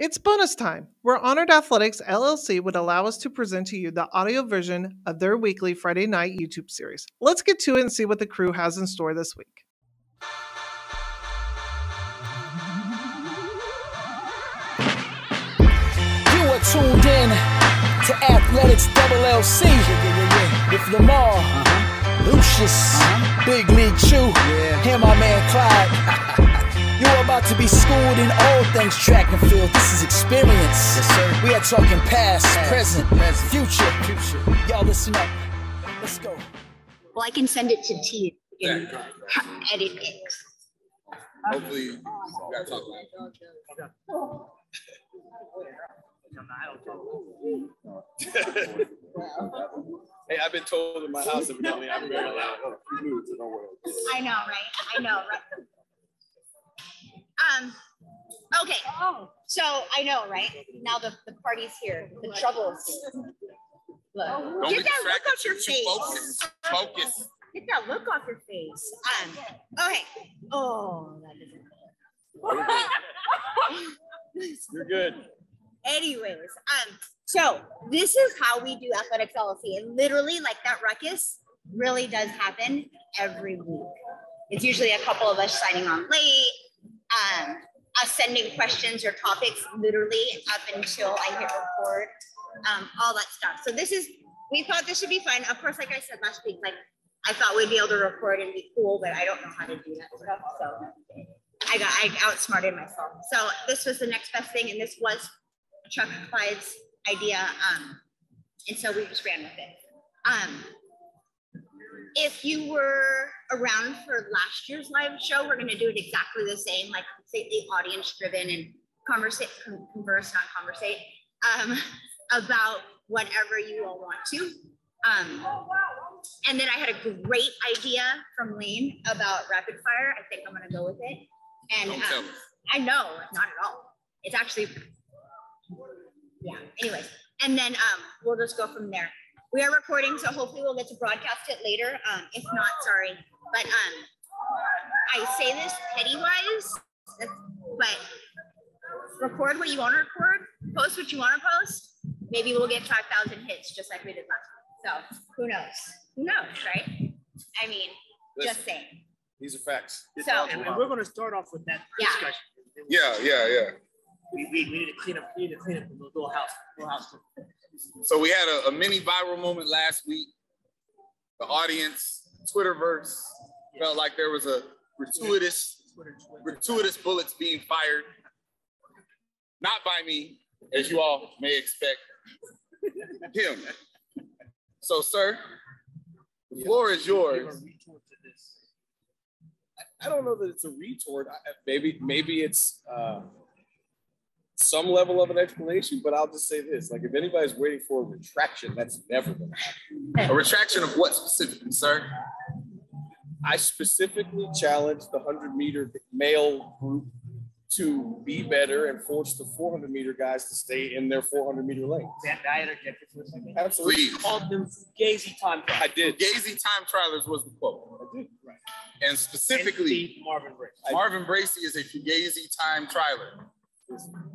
It's bonus time, where Honored Athletics LLC would allow us to present to you the audio version of their weekly Friday night YouTube series. Let's get to it and see what the crew has in store this week. You are tuned in to Athletics Double LC with Lamar, uh-huh. Lucius, uh-huh. Big League Chew, and my man Clyde. You're about to be schooled in all things track and field. This is experience. Yes, sir. We are talking past, present, present, future. future. Y'all listen up. Let's go. Well, I can send it to T and edit it. Hopefully, you gotta talk loud. Hey, I've been told in my house evidently I'm very loud. Oh, you moved, don't worry. I know, right? I know, right? Um, okay. So I know, right? Now the, the party's here. The trouble is here. Look. Don't Get that look off your You- you face. Focus. Focus. Get that look off your face. Um, okay. Oh, that doesn't You're good. Anyways, um, so this is how we do athletics LLC, and literally, like that ruckus really does happen every week. It's usually a couple of us signing on late, um, us sending questions or topics literally up until I hit record, um, all that stuff. So this is, we thought this should be fun. Of course, like I said last week, like I thought we'd be able to record and be cool, but I don't know how to do that stuff. So I got, I outsmarted myself. So this was the next best thing, and this was Chuck Clyde's idea. Um, and so we just ran with it. Um, if you were around for last year's live show, we're going to do it exactly the same, like completely audience driven and conversate, converse, not conversate, um, about whatever you all want to. Um, and then I had a great idea from Lane about rapid fire. I think I'm going to go with it. And um. I know, not at all. It's actually, yeah. Anyways, and then um, we'll just go from there. We are recording, so hopefully we'll get to broadcast it later. Um, if not, sorry. But um, I say this petty wise, but record what you want to record, post what you want to post. Maybe we'll get 5,000 hits just like we did last week. So who knows? Who knows, right? I mean, just Listen, saying. these are facts. So And, and we're going to start off with that Yeah. discussion. Yeah, yeah, yeah. We, we, we need to clean up. We need to clean up the little house. Little house. So we had a, a mini viral moment last week. The audience, Twitterverse, felt like there was a gratuitous, gratuitous bullets being fired. Not by me, as you all may expect. Him. So, sir, the floor is yours. retort to this. I don't know that it's a retort. I- Maybe maybe it's uh, some level of an explanation, but I'll just say this: like if anybody's waiting for a retraction, that's never going to happen. A retraction of what specifically, sir? I specifically challenged the hundred meter male group to be better and force the 400 meter guys to stay in their 400 meter lane. That I interjected for a second. Absolutely, Please. Called them fugazi time. I did. Gazy time trialers was the quote. I did. And specifically, Marvin Bracy. Marvin Bracy is a fugazi time trialer.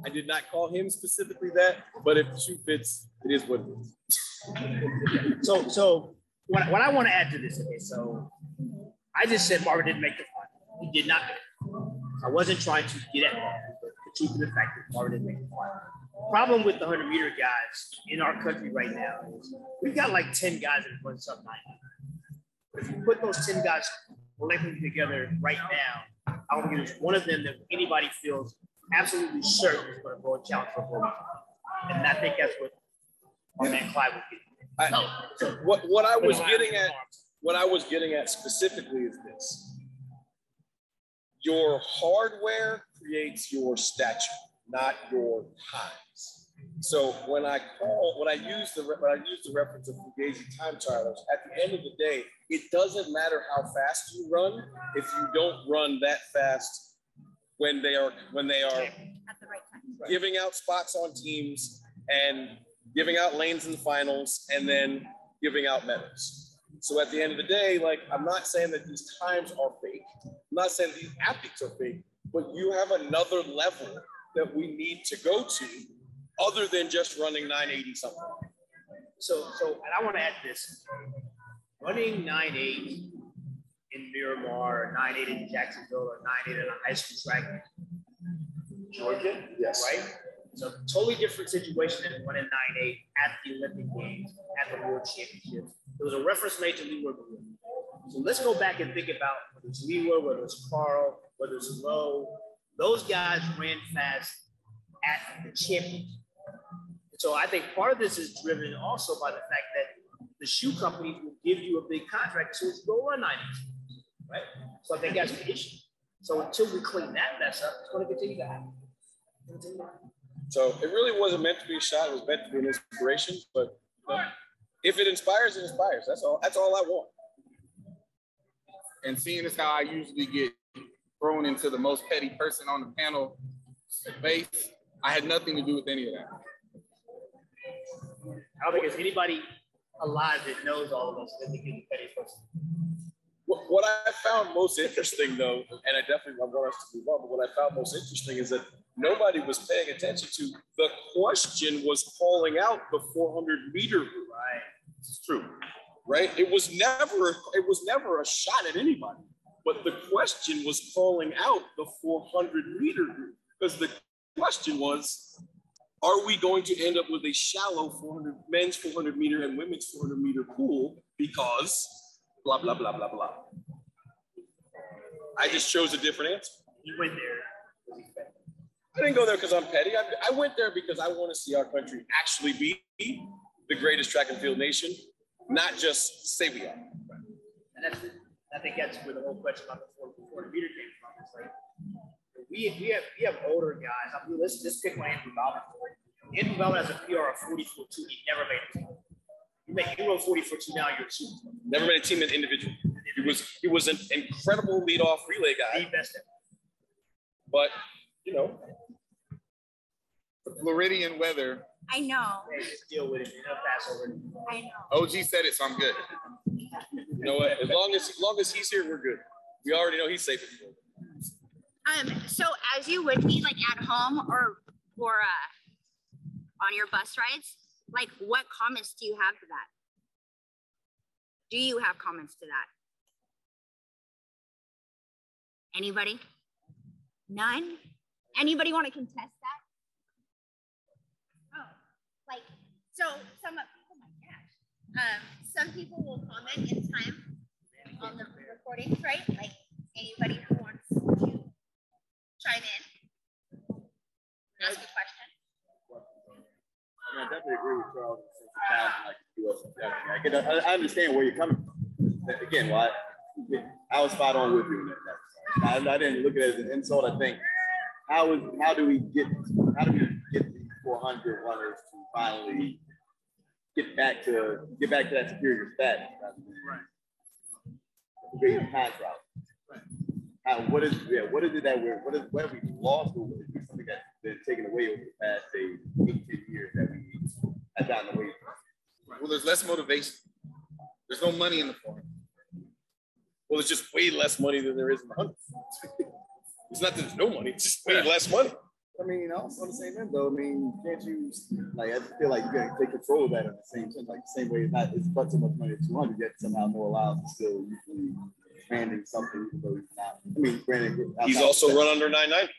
I did not call him specifically that, but if the shoe fits, it is what it is. So, so what, what I want to add to this, okay, so I just said Marvin didn't make the final. He did not. I wasn't trying to get at Marvin, but the truth of the fact that Marvin didn't make the final. Problem with the 100 meter guys in our country right now is we've got like 10 guys that run sub 90. If you put those 10 guys collectively together right now, I don't think there's one of them that anybody feels absolutely certain is going to go and challenge for a gold medal. And I think that's what our man Clyde was getting. I, oh. what what I was getting at, what I was getting at specifically is this: your hardware creates your stature, not your times. So when I call, when I use the when I use the reference of Fugazi time trialers, at the end of the day, it doesn't matter how fast you run if you don't run that fast when they are when they are at the right time. giving out spots on teams and giving out lanes in the finals and then giving out medals. So at the end of the day, like I'm not saying that these times are fake. I'm not saying these athletes are fake, but you have another level that we need to go to other than just running 980 something? So, so, and I want to add this. Running 9.8 in Miramar, 9.8 in Jacksonville, or 9.8 in a high school track in Georgia, Yes. right? It's a totally different situation than running 9.8 at the Olympic Games, at the World Championships. There was a reference made to Leroy. So let's go back and think about whether it's Leroy, whether it's Carl, whether it's Lowe. Those guys ran fast at the championship. So I think part of this is driven also by the fact that the shoe companies will give you a big contract so it's go run 90, right? So I think that's the issue. So until we clean that mess up, it's going to continue to happen. Continue to happen. So it really wasn't meant to be a shot. It was meant to be an inspiration. But you know, if it inspires, it inspires. That's all. That's all I want. And seeing as how I usually get thrown into the most petty person on the panel space, I had nothing to do with any of that. I don't think there's anybody alive that knows all of us that they can petty person. What, I found most interesting, though, and I definitely I want us to move on, but what I found most interesting is that nobody was paying attention to the question was calling out the 400 meter route. Right. It's true, right? It was never it was never a shot at anybody, but the question was calling out the 400 meter group because the question was, are we going to end up with a shallow 400 men's 400 meter and women's 400 meter pool because blah blah blah blah blah. I just chose a different answer. You went there. because he's petty. I didn't go there because I'm petty. I, I went there because I want to see our country actually be the greatest track and field nation, not just say we are. And that's, I think that's where the whole question about the 400 meter came from. It's like, we, we have we have older guys. I mean, let's just pick on Andrew Bowman. Andrew Bowman has a PR of 40 for two. He never made it. You make you run 40 for two now, you're a super. Never made a team in individual. He was he was an incredible leadoff relay The guy, best ever. but you know, The Floridian weather, I know. Hey, just deal with it. You pass over. I know. OG said it, so I'm good. you know what? As long as as long as he's here, we're good. We already know he's safe. Um, so as you would be like at home or or uh, on your bus rides, like what comments do you have to that? Do you have comments to that? Anybody? None? Anybody want to contest that? Oh, like so some oh my gosh. Um, some people will comment in time on the recordings, right? Like anybody who wants to chime in, ask a question. I, I definitely agree with Charles in the sense of talent like the US and. I, I, I understand where you're coming from. Again, why I was spot on with you in that. that- I, I didn't look at it as an insult. I think how is how do we get how do we get the 400 runners to finally get back to get back to that superior status? Right. Contract. How, what is yeah? What is it that we're what is what have we lost or what is something that's been taken away over the past say eight ten years that we have gotten away from? Well, there's less motivation. There's no money in the farm. Well, it's just way less money than there is in the hundred. it's not that there's no money; it's just way less money. I mean, also on the same end though, I mean, can't you like I feel like you gotta take control of that at the same time, like the same way it's not it's but so much money at 200, yet somehow Noah Lyles is still usually expanding something even though he's not. I mean, granted, He's also run under 990.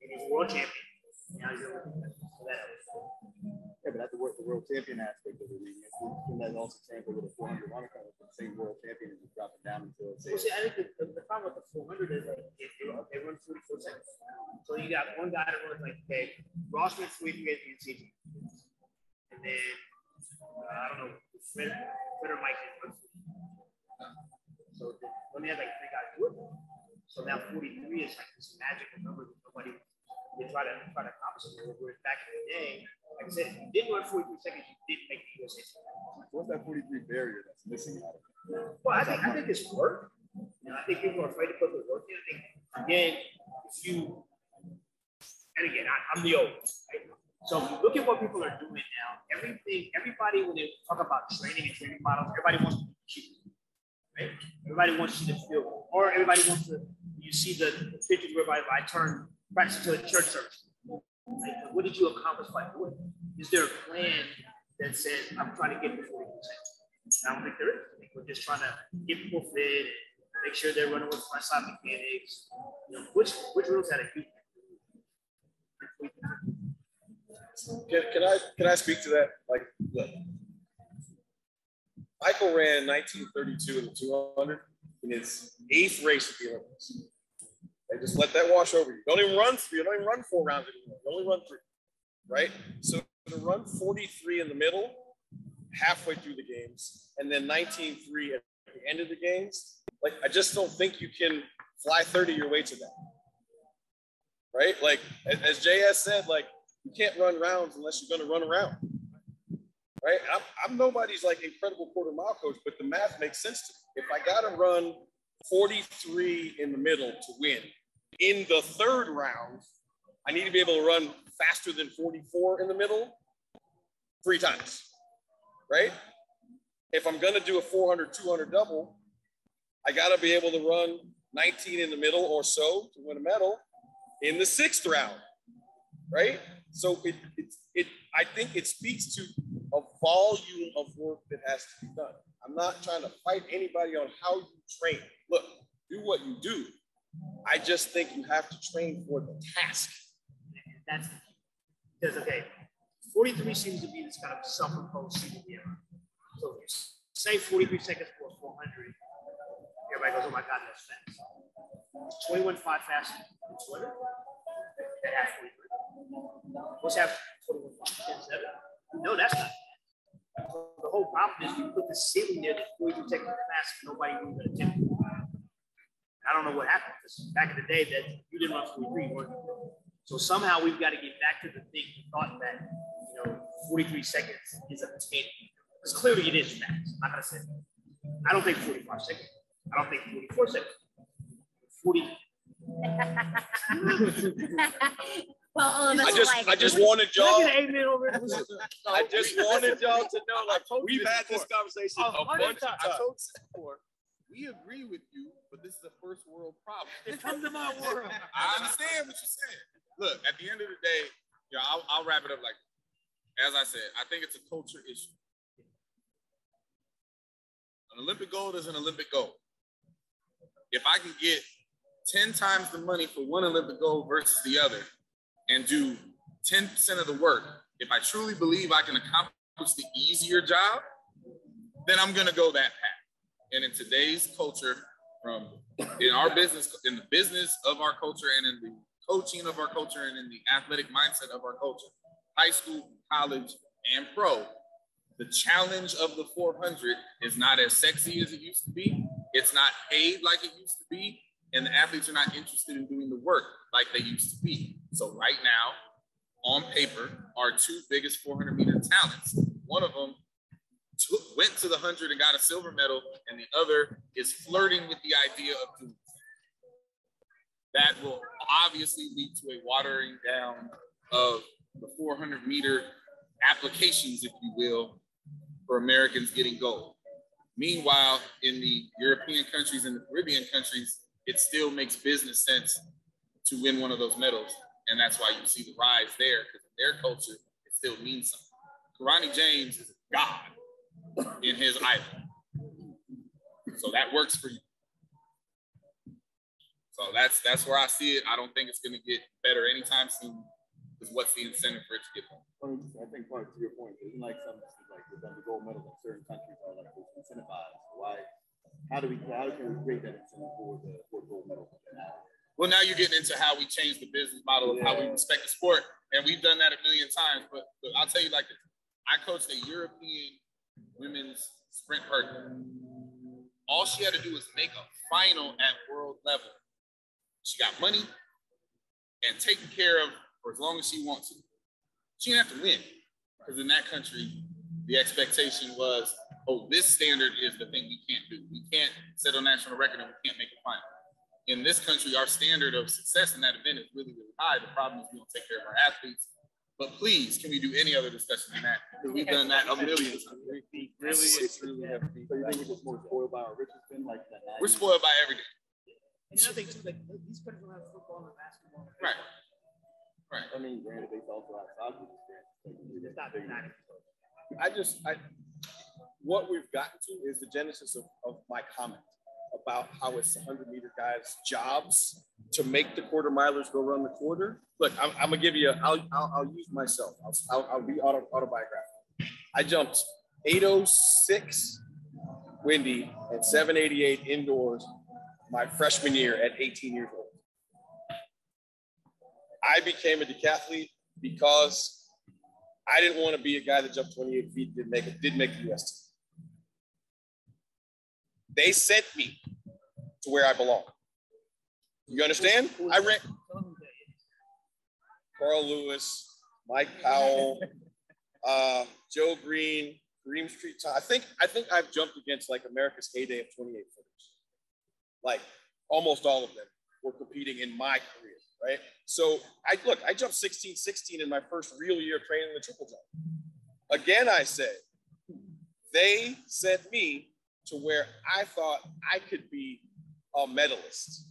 And he's world champion. Now he's a- so that- Yeah, but that's the world, the world champion aspect of it. I mean, it's, can that also translate with a 400 runner kind the same world champion and just drop it down until say Well, see, I think the, the, problem with the 400 is like if they run 44 seconds. So you got one guy that runs like, okay, Ross went 43 at the NCT. And then, uh, I don't know, Fred or Mike 43. So when they had like three guys do it, so now 43 is like this magical number that nobody, they try to, try to accomplish it. Whereas back in the day, like I said, if you didn't run 43 seconds, you didn't make the USA. what's that 43 barrier that's missing out of it? Well, I think, I think it's work. And I think people are afraid to put the work in. I think, again, if you, and again, I, I'm the oldest, right? So look at what people are doing now, everything, everybody, when they talk about training and training models, everybody wants to be cheap, right? Everybody wants you to feel, or everybody wants to, you see the, the pictures whereby I turn practice to a church service. Like, what did you accomplish by doing? Is there a plan that says, I'm trying to get to 40%? I don't think there is. I think we're just trying to get people fit make sure they're running with front side mechanics. You know, which which rules had a huge Can, can I can I speak to that? Like, look, Michael ran 1932 in the 200 in his eighth race at the Olympics. Just let that wash over you. Don't even run three. Don't even run four rounds anymore. You only run three, right? So to run 43 in the middle, halfway through the games, and then 19.3 at the end of the games, like I just don't think you can fly 30 your way to that. Right? Like as JS said, like you can't run rounds unless you're going to run around. Right? I'm, I'm nobody's like incredible quarter mile coach, but the math makes sense to me. If I got to run 43 in the middle to win, in the third round, I need to be able to run faster than 44 in the middle three times. Right? If I'm going to do a 400 200 double, I got to be able to run 19 in the middle or so to win a medal in the sixth round. Right? So it, it, it, I think it speaks to a volume of work that has to be done. I'm not trying to fight anybody on how you train. Look, do what you do. I just think you have to train for the task. That's because okay, 43 seems to be this kind of self-imposed CDM. So if you say 43 seconds for 400, everybody goes, "Oh my God, that's fast." 21 five fast in Twitter. That has 43. What's happening? 21 5 10 7. No, that's not. The whole problem is you put the ceiling there that 43 seconds fast, nobody to attempt it. I don't know what happened. Because back in the day, that you didn't run 43, weren't you? So somehow we've got to get back to the thing we thought that you know 43 seconds is obtainable. Because clearly it is fast. I'm not gonna say. I don't think 45 seconds. I don't think 44 seconds. 40. well, all of us I just, like, I just wanted y'all. Look at Amen over there. I just wanted y'all to know, like, told we've this had this conversation A a bunch of times. I told you before, we agree with you, but this is a first world problem. It comes to my world. I understand what you're saying. Look, at the end of the day, yeah, I'll, I'll wrap it up like, as I said, I think it's a culture issue. An Olympic gold is an Olympic gold. If I can get 10 times the money for one Olympic gold versus the other and do 10% of the work, if I truly believe I can accomplish the easier job, then I'm gonna go that path. And in today's culture, from in our business, in the business of our culture and in the coaching of our culture and in the athletic mindset of our culture, high school, college, and pro, the challenge of the 400 is not as sexy as it used to be. It's not paid like it used to be. And the athletes are not interested in doing the work like they used to be. So, right now, on paper, our two biggest 400 meter talents, one of them took, went to the 100 and got a silver medal, and the other is flirting with the idea of doing that will obviously lead to a watering down of the 400 meter applications, if you will, for Americans getting gold. Meanwhile, in the European countries and the Caribbean countries, it still makes business sense to win one of those medals. And that's why you see the rise there, because in their culture, it still means something. Kirani James is a god in his idol. So that works for you. So that's that's where I see it. I don't think it's going to get better anytime soon. Because what's the incentive for it to get better? I think part to your point, isn't like some like the gold medals in certain countries are like incentivized. Why? How do we how can we create that incentive for the for gold medal? Well, now you're getting into how we change the business model of how we respect the sport, and we've done that a million times. But, but I'll tell you like this: I coached a European women's sprint hurdle. All she had to do was make a final at world level. She got money and taken care of for as long as she wants to. She didn't have to win because in that country, the expectation was, oh, this standard is the thing we can't do. We can't set a national record and we can't make a final. In this country, our standard of success in that event is really, really high. The problem is we don't take care of our athletes. But please, can we do any other discussion than that? Because we've done that a million times. Really, it's really have to. So you think we're just more spoiled by our riches than like that? We're spoiled by everything. And another thing too, like these countries don't have football and basketball. Right. Right. I mean, granted, they also have soccer experience. It's not dynamic. I just, I, what we've gotten to is the genesis of, of my comment about how it's 100 meter guys' jobs to make the quarter milers go run the quarter. Look, I'm, I'm gonna give you, a, I'll, I'll, I'll use myself. I'll, I'll, I'll be auto, autobiographical. I jumped 806 windy and 788 indoors my freshman year at 18 years old. I became a decathlete because I didn't want to be a guy that jumped 28 feet, didn't make it, didn't make the US team. They sent me to where I belong. You understand? I ran Carl Lewis, Mike Powell, uh, Joe Greene, Green Street. I think I think I've jumped against like America's heyday of 28 footers. Like almost all of them were competing in my career, right? So I look, I jumped 16, 16 in my first real year training the triple jump. Again, I said they sent me to where I thought I could be a medalist,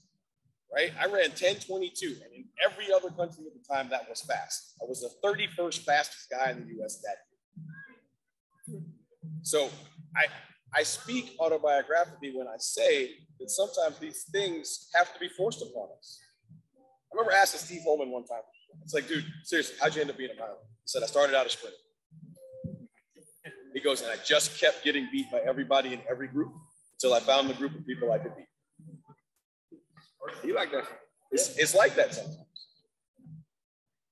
right? I ran 1022, and in every other country at the time, that was fast. I was the 31st fastest guy in the US that year. So I, I speak autobiographically when I say that sometimes these things have to be forced upon us. I remember asking Steve Holman one time, it's like, dude, seriously, how'd you end up being a pilot? He said, I started out a sprinter. He goes, and I just kept getting beat by everybody in every group until I found the group of people I could beat. You like that? It's, it's like that sometimes.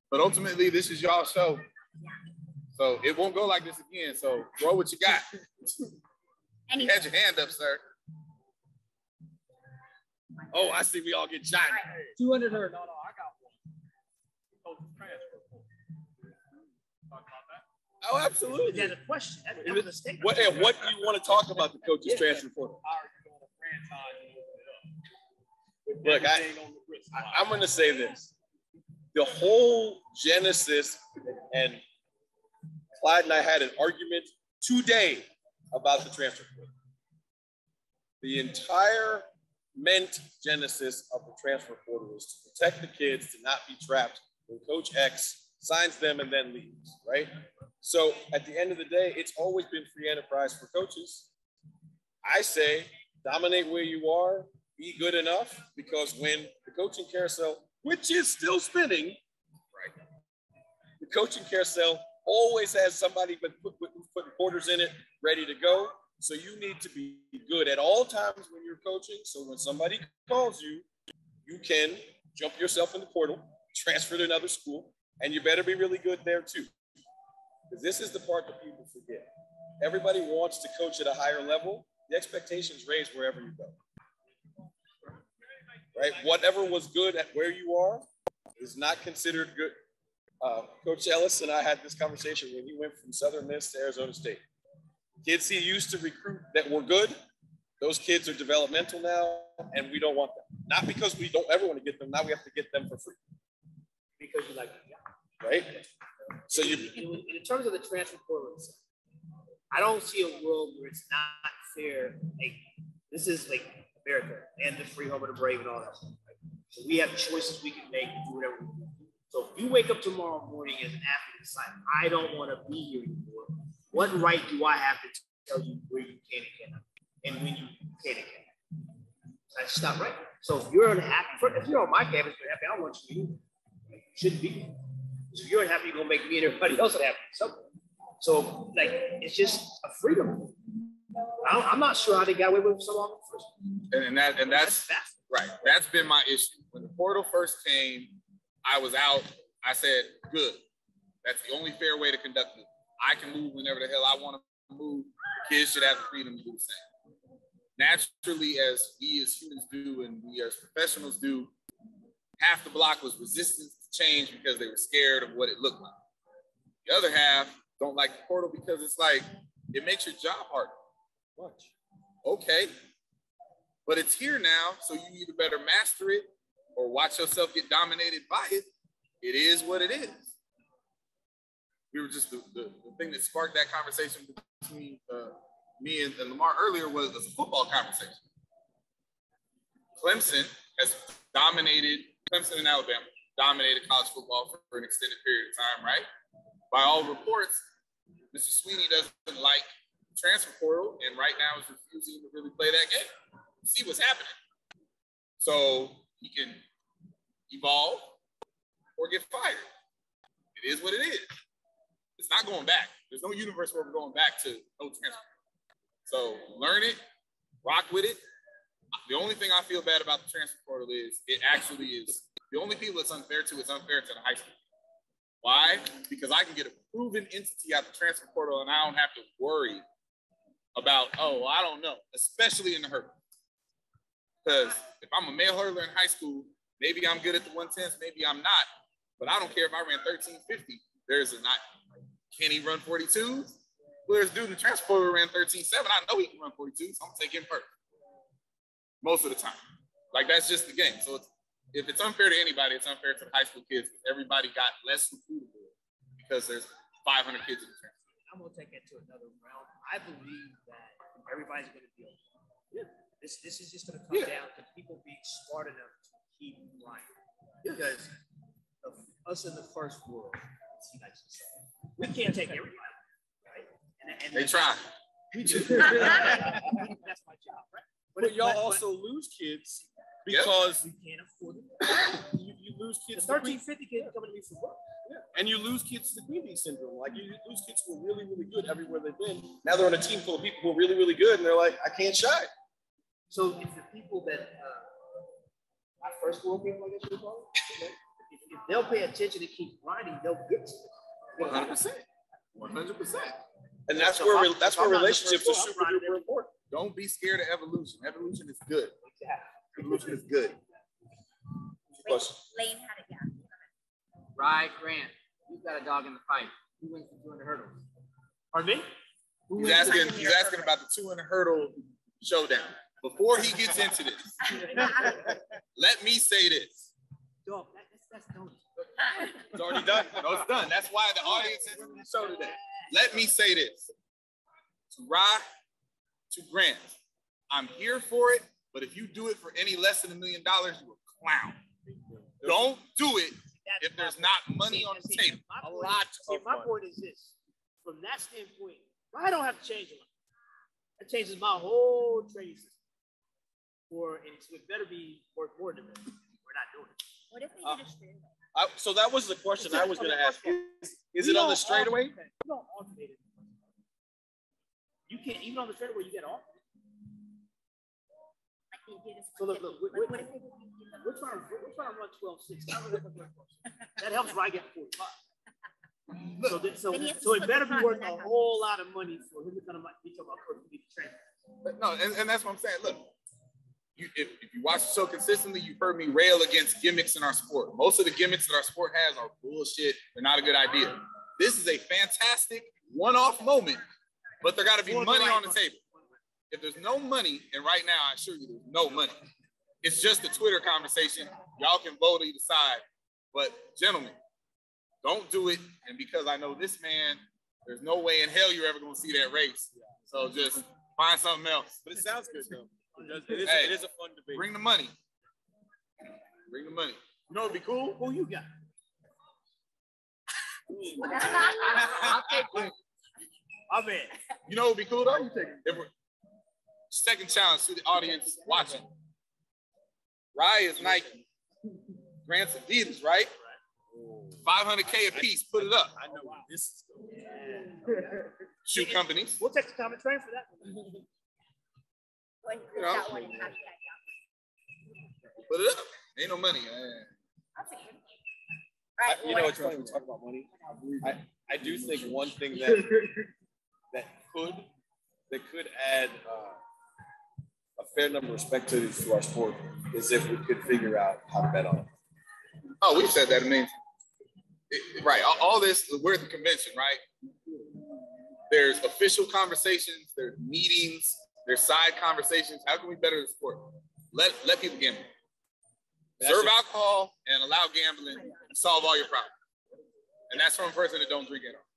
But ultimately, this is y'all show. So it won't go like this again. So throw what you got. Had your hand up, sir. Oh, I see we all get shiny. 200 or no, no, I got one. Coach transfer. Talk about that. Oh, absolutely. Yeah, the question. That, that a statement. What, and what do you want to talk about the coach's transfer portal? Look, I- I? I'm going to say this. The whole genesis, and Clyde and I had an argument today about the transfer portal. The entire meant genesis of the transfer portal is to protect the kids to not be trapped when Coach X signs them and then leaves, right? So at the end of the day, it's always been free enterprise for coaches. I say dominate where you are, be good enough, because when the coaching carousel, which is still spinning, right? The coaching carousel always has somebody but put, put, putting quarters in it, ready to go. So you need to be good at all times when you're coaching. So when somebody calls you, you can jump yourself in the portal, transfer to another school, and you better be really good there too. Because this is the part that people forget. Everybody wants to coach at a higher level. The expectations raise wherever you go. Right? Whatever was good at where you are is not considered good. Uh, Coach Ellis and I had this conversation when he went from Southern Miss to Arizona State. Kids he used to recruit that were good, those kids are developmental now, and we don't want them. Not because we don't ever want to get them, now we have to get them for free, because you like, yeah. right? So you in, in terms of the transfer portal, I don't see a world where it's not fair. Like this is like America and the free home of the brave and all that stuff. Right? So we have choices we can make do whatever we want. So if you wake up tomorrow morning as an athlete and decide, I don't want to be here anymore, what right do I have to tell you where you can and cannot, and when you can and cannot? That's not right. So if you're unhappy, if you're on my campus, you're happy, I don't want you to. You shouldn't be. So if you're unhappy, you're gonna make me and everybody else unhappy. So, so like it's just a freedom. I I'm not sure how they got away with it so long. And, and that and that's fast. right. That's been my issue. When the portal first came, I was out. I said, good. That's the only fair way to conduct it. I can move whenever the hell I want to move. Kids should have the freedom to do the same. Naturally, as we as humans do and we as professionals do, half the block was resistant to change because they were scared of what it looked like. The other half don't like the portal because it's like it makes your job harder. Watch. Okay. But it's here now, so you either better master it or watch yourself get dominated by it. It is what it is. We were just the, the, the thing that sparked that conversation between uh, me and, and Lamar earlier was, was a football conversation. Clemson has dominated Clemson and Alabama dominated college football for, for an extended period of time, right? By all reports, Mr. Swinney doesn't like transfer portal, and right now is refusing to really play that game. See what's happening. So he can evolve or get fired. It is what it is. It's not going back. There's no universe where we're going back to no transfer. So learn it, rock with it. The only thing I feel bad about the transfer portal is it actually is the only people it's unfair to is unfair to the high school. Why? Because I can get a proven entity out the transfer portal and I don't have to worry about, oh, I don't know, especially in the hurdle. Because if I'm a male hurdler in high school, maybe I'm good at the 110s, maybe I'm not. But I don't care if I ran 1350. There's a not, can he run 42s? Well, there's dude in the transfer portal ran 13.7. I know he can run 42, so I'm him first. Most of the time. Like that's just the game. So it's, if it's unfair to anybody, it's unfair to the high school kids. Everybody got less recruitable because there's 500 kids in the transfer. I'm gonna take it to another realm. I believe that everybody's gonna be okay. Yeah. This this is just gonna come Yeah. down to people being smart enough to keep running. Because of us in the first world, as he likes to say, we can't take everybody, right? And, and They try. We do. that's my job, right? But y'all but- also lose kids Yep. because we can't afford it. you, you lose kids to 1350 kids coming to me for work. Yeah. and you lose kids to Queen Bee syndrome. Like you lose kids who are really, really good everywhere they've been. Now they're on a team full of people who are really, really good, and they're like, I can't shine. So if the people that uh, our first world people, I guess you call it, if, if they'll pay attention and keep grinding, they'll get to it. 100 percent 100 percent And that's So where if I'm- that's where I'm not the relationships are first super duper important. Don't be scared of evolution. Evolution is good. Exactly. Evolution is good. Wait, Lane had it, yeah. Rai Grant, you got a dog in the fight. Who wins the 200 hurdles? Pardon me? Who He's wins the asking. He's asking about the 200 hurdle showdown. Before he gets into this, let me say this. Dog, that's, that's dumb. It's already done. No, it's done. That's why the audience is in the show today. Let me say this. To Rai, to Grant, I'm here for it, but if you do it for any less than a million dollars, you're a clown. Don't do it if there's not money on the table. My A point, lot of my point is this. From that standpoint, I don't have to change a lot. That changes my whole training system. Or and it's- it better be worth more than that. We're not doing it. What if they Uh, did a straight away? I, so that was the question I was going to ask. Is, is it on the straightaway? alternate- You don't alternate it. You can't even on the straightaway. You get off. Like they did a So look, look, What, we- what if they did a We're trying, to- we're trying to run 12 6. That helps Ryan get 45. So, th- so, Then he has to so it better be worth a whole lot of money for him to come to be talking about coach we need to train. No, and, and that's what I'm saying. Look, you, if, if you watch the show consistently, you've heard me rail against gimmicks in our sport. Most of the gimmicks that our sport has are bullshit. They're not a good idea. This is a fantastic one-off moment, but there got to be money on the table. If there's no money, and right now I assure you there's no money, it's just a Twitter conversation. Y'all can vote either side. But gentlemen, don't do it. And because I know this man, there's no way in hell you're ever gonna see that race. So just find something else. But it sounds good though. It, it, is, Hey, it is a fun debate. Bring the money. Bring the money. You know it'd be cool? Who you got? I'll take one. I mean, You know it'd be cool though? If we're- second challenge to the audience watching. Rai is Nike. Grant's Adidas, right? 500K a piece, put it up. I know this is going. Shoe companies. we'll take the time and train for that. One. One, You know. that one, hashtag, yeah. Put it up. Ain't no money. man. That's a good. I, Right, you know, what- it's funny we talk about money. I, I do think one thing that that could that could add uh, a fair number of spectators to our sport is if we could figure out how to bet on it. Oh, we've said that a million times. It- Right. All, all this, we're at the convention, right? There's official conversations, there's meetings, there's side conversations. How can we better the sport? Let let people gamble. That's Serve a- alcohol and allow gambling and solve all your problems. And that's from a person that don't drink at all.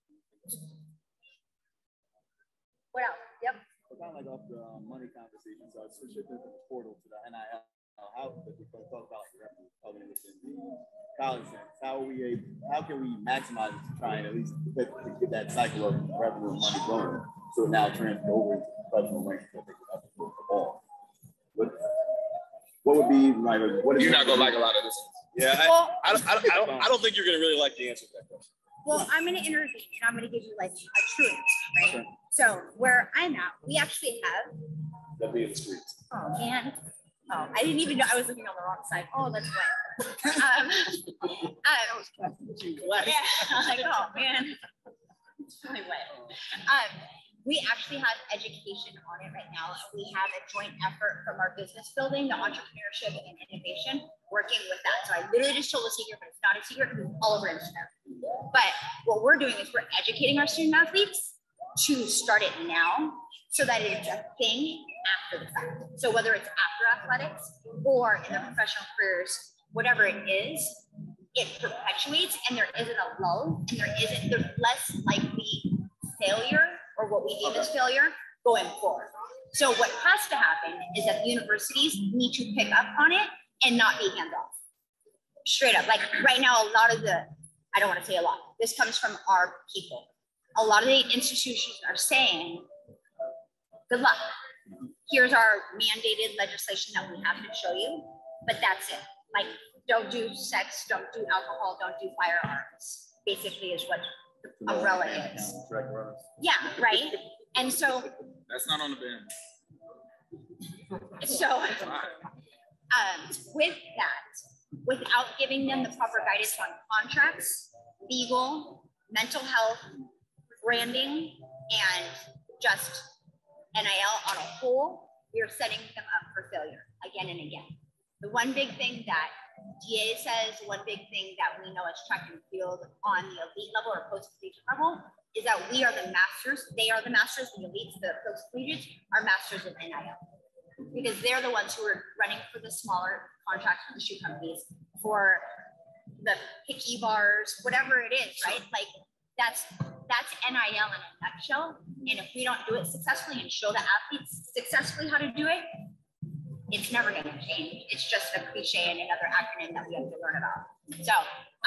What else? Yep. We're kind of like off the um, money conversation, so I switched it to the portal to the NIL uh, how if we're going to talk about revenue within the college sense, how are we able, how can we maximize it to try and at least get, to get that cycle of revenue and money going so it now transfers over into professional ranks that they can up the ball? What, what would be like? What is You're not gonna like a lot of this. Yeah, I, Well- I, don't, I, don't, I, don't, I don't think you're going to really like the answer to that question. Well, I'm going to intervene and I'm going to give you like a truth, right? So where I'm at, we actually have. That'd be in the streets. Oh man. Oh, I didn't even know I was looking on the wrong side. Oh, that's wet. Um, um, yeah, I was like, oh man, it's really wet. Um, we actually have education on it right now. and We have a joint effort from our business building, the entrepreneurship and innovation, working with that. So I literally just told a secret, but it's not a secret because all over Instagram. But what we're doing is we're educating our student athletes to start it now so that it's a thing after the fact. So whether it's after athletics or in their professional careers, whatever it is, it perpetuates and there isn't a lull and there isn't, there's less likely failure or what we deem as failure going forward. So what has to happen is that universities need to pick up on it and not be hands off. Straight up, like right now, a lot of the, I don't want to say a lot, this comes from our people. A lot of the institutions are saying, good luck. Here's our mandated legislation that we have to show you, but that's it. Like, don't do sex, don't do alcohol, don't do firearms. Basically, is what umbrella is. Yeah, right. And so, That's not on the band. so um, with that, without giving them the proper guidance on contracts, legal, mental health, branding, and just NIL on a whole, we are setting them up for failure again and again. The one big thing that DA says, one big thing that we know as track and field on the elite level or post-collegiate level is that we are the masters. They are the masters, the elites, the post-collegiates are masters of NIL because they're the ones who are running for the smaller contracts with the shoe companies, for the picky bars, whatever it is, right? Like that's that's NIL in a nutshell. And if we don't do it successfully and show the athletes successfully how to do it, it's never going to change. It's just a cliche and another acronym that we have to learn about. So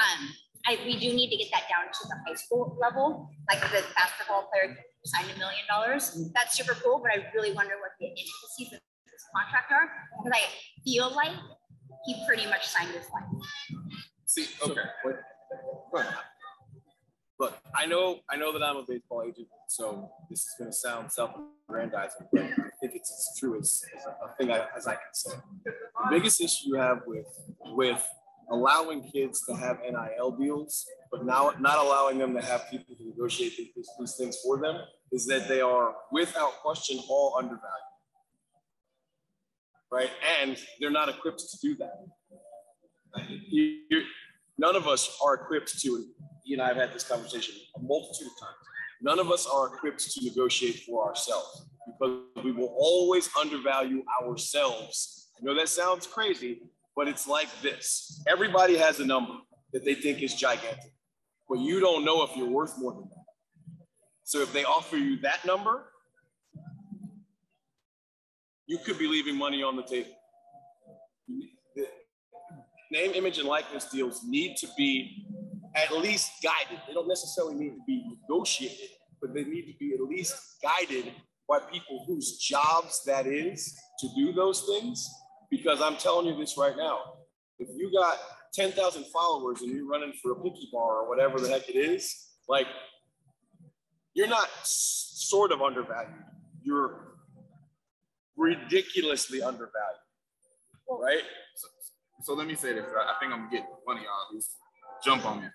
um, I, we do need to get that down to the high school level. Like the basketball player signed a million dollars. That's super cool, but I really wonder what the intricacies of this contract are because I feel like he pretty much signed his life. See, okay. Look, I know, I know that I'm a baseball agent, so this is going to sound self-aggrandizing, but it's as true as, as a thing I, as I can say. The biggest issue you have with with allowing kids to have NIL deals, but now not allowing them to have people to negotiate these, these things for them, is that they are, without question, all undervalued. Right, and they're not equipped to do that. You, none of us are equipped to you and I have had this conversation a multitude of times. None of us are equipped to negotiate for ourselves because we will always undervalue ourselves. I know that sounds crazy, but it's like this everybody has a number that they think is gigantic, but you don't know if you're worth more than that. So if they offer you that number, you could be leaving money on the table. The name, image, and likeness deals need to be at least guided. They don't necessarily need to be negotiated, but they need to be at least guided by people whose jobs that is to do those things. Because I'm telling you this right now, if you got 10,000 followers and you're running for a picky bar or whatever the heck it is, like you're not s- sort of undervalued. You're ridiculously undervalued, right? So, so let me say this. I I think I'm gonna one of y'all at jump on me.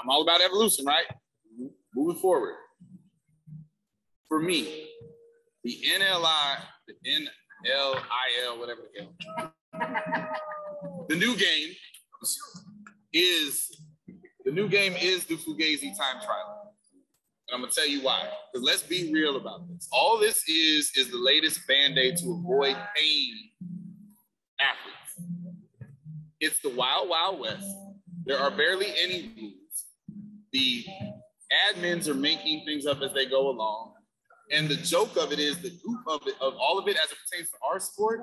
I'm all about evolution, right? Mm-hmm. Moving forward. For me, the NLI, the NLIL, whatever the hell, the new game is the new game is the Fugazi time trial. And I'm gonna tell you why. Because let's be real about this. All this is is the latest band-aid to avoid pain athletes. It's the wild, wild west. There are barely any rules. The admins are making things up as they go along. And the joke of it is the goof of it, of all of it as it pertains to our sport.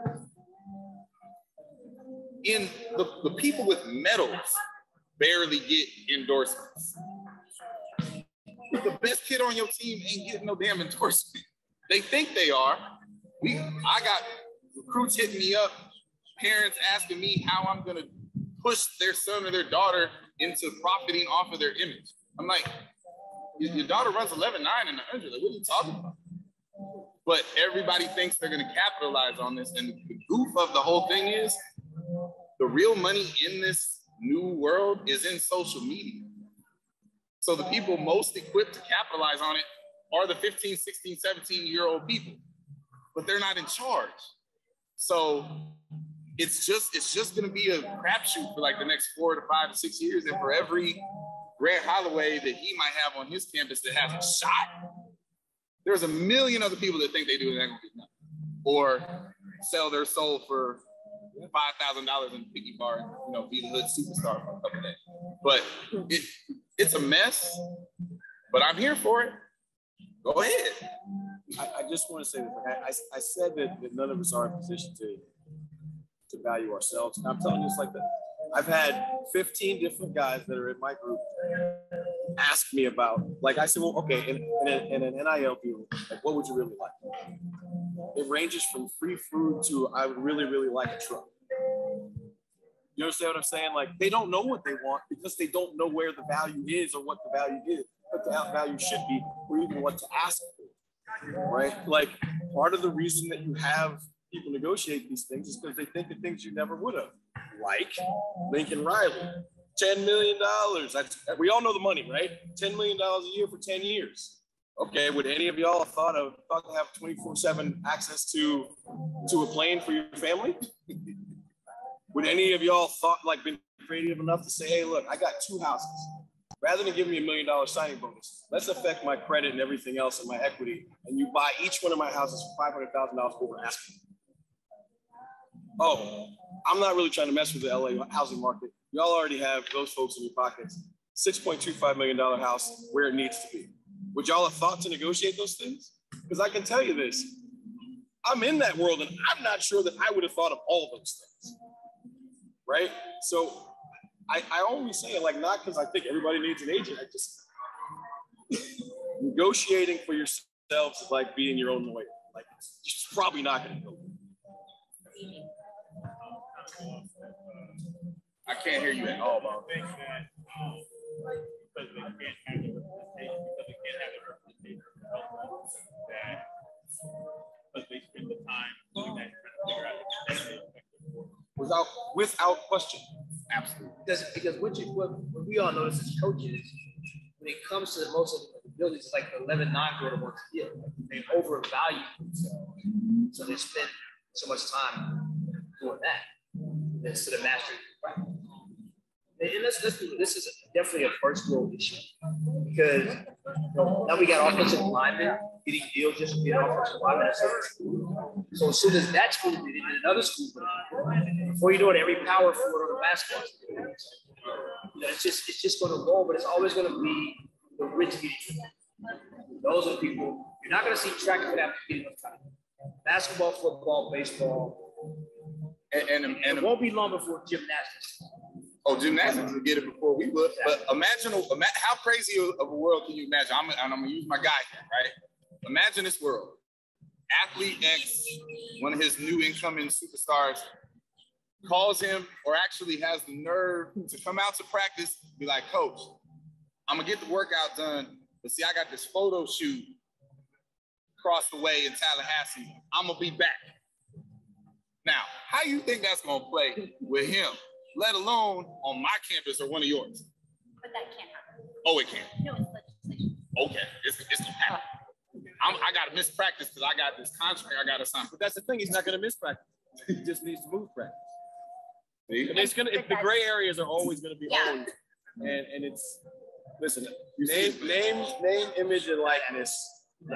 In the, the people with medals barely get endorsements. The best kid on your team ain't getting no damn endorsement. They think they are. We I got recruits hitting me up, parents asking me how I'm gonna push their son or their daughter into profiting off of their image. I'm like, your, daughter runs 11 9 and 100. Like, what are you talking about? But everybody thinks they're going to capitalize on this. And the goof of the whole thing is the real money in this new world is in social media. So the people most equipped to capitalize on it are the 15, 16, 17 year old people, but they're not in charge. So it's just it's just to be a crapshoot for like the next four to five to six years, and for every Grant Holloway that he might have on his campus that has a shot, there's a million other people that think they do and nothing. Or sell their soul for five thousand dollars in piggy bar and you know be the hood superstar for a couple days. But it it's a mess. But I'm here for it. Go ahead. I, I just want to say this. I, I, I said that, that none of us are in position to to value ourselves. And I'm telling you, it's like that. I've had 15 different guys that are in my group ask me about, like I said, well, okay, in, in, a, in an NIL deal, like what would you really like? It ranges from free food to I would really, really like a truck. You understand what I'm saying? Like they don't know what they want because they don't know where the value is or what the value is, what the value should be, or even what to ask for. Right? Like part of the reason that you have people negotiate these things is because they think of things you never would have, like Lincoln Riley. $10 million. That's, we all know the money, right? $10 million a year for 10 years. Okay, would any of y'all have thought of to have 24-7 access to to a plane for your family? would any of y'all thought like been creative enough to say, hey, look, I got two houses. Rather than giving me a million dollar signing bonus, let's affect my credit and everything else and my equity, and you buy each one of my houses for five hundred thousand dollars over asking. Oh, I'm not really trying to mess with the LA housing market. Y'all already have those folks in your pockets. $6.25 million house where it needs to be. Would y'all have thought to negotiate those things? Because I can tell you this, I'm in that world and I'm not sure that I would have thought of all those things. Right? So I, I always say it like not because I think everybody needs an agent. I just negotiating for yourselves is like being your own lawyer. Like it's probably not gonna go. I can't hear you at all, bro. think that um, because they can't have the representation, because they can't have the representation that because they spend the time doing that, trying to figure out the best way effective for Without without question. Absolutely. Because because what you what, what we all notice as coaches, when it comes to most of the buildings, it's like the 11 9 go to one field. They overvalue themselves. So they spend so much time doing that instead of mastering the craft. And let's, let's this is definitely a first world issue because now we got offensive linemen getting deals just to get offensive linemen at certain school. So as soon as that school did it, another school did it, before you know it, every power forward on the basketball team. You know, it's just it's just going to roll, but it's always going to be the rich getting. Those are the people you're not going to see track for that time. Basketball, football, baseball, And, and, and and it won't be long before gymnastics. Oh, gymnastics will get it before we would. But imagine, how crazy of a world can you imagine? I'm, I'm gonna use my guy here, right? Imagine this world. Athlete X, one of his new incoming superstars, calls him or actually has the nerve to come out to practice, be like, Coach, I'm gonna get the workout done, but see, I got this photo shoot across the way in Tallahassee. I'm gonna be back. Now, how you think that's gonna play with him, let alone on my campus or one of yours? But that can't happen. Oh, it can. No, it's legislation. Okay, it's, it's gonna happen. I'm, I gotta miss practice because I got this contract I gotta sign. But that's the thing, he's not gonna miss practice. He just needs to move practice. See? And it's gonna if the gray areas are always gonna be Yeah. owned. And and it's listen, name name name image and likeness.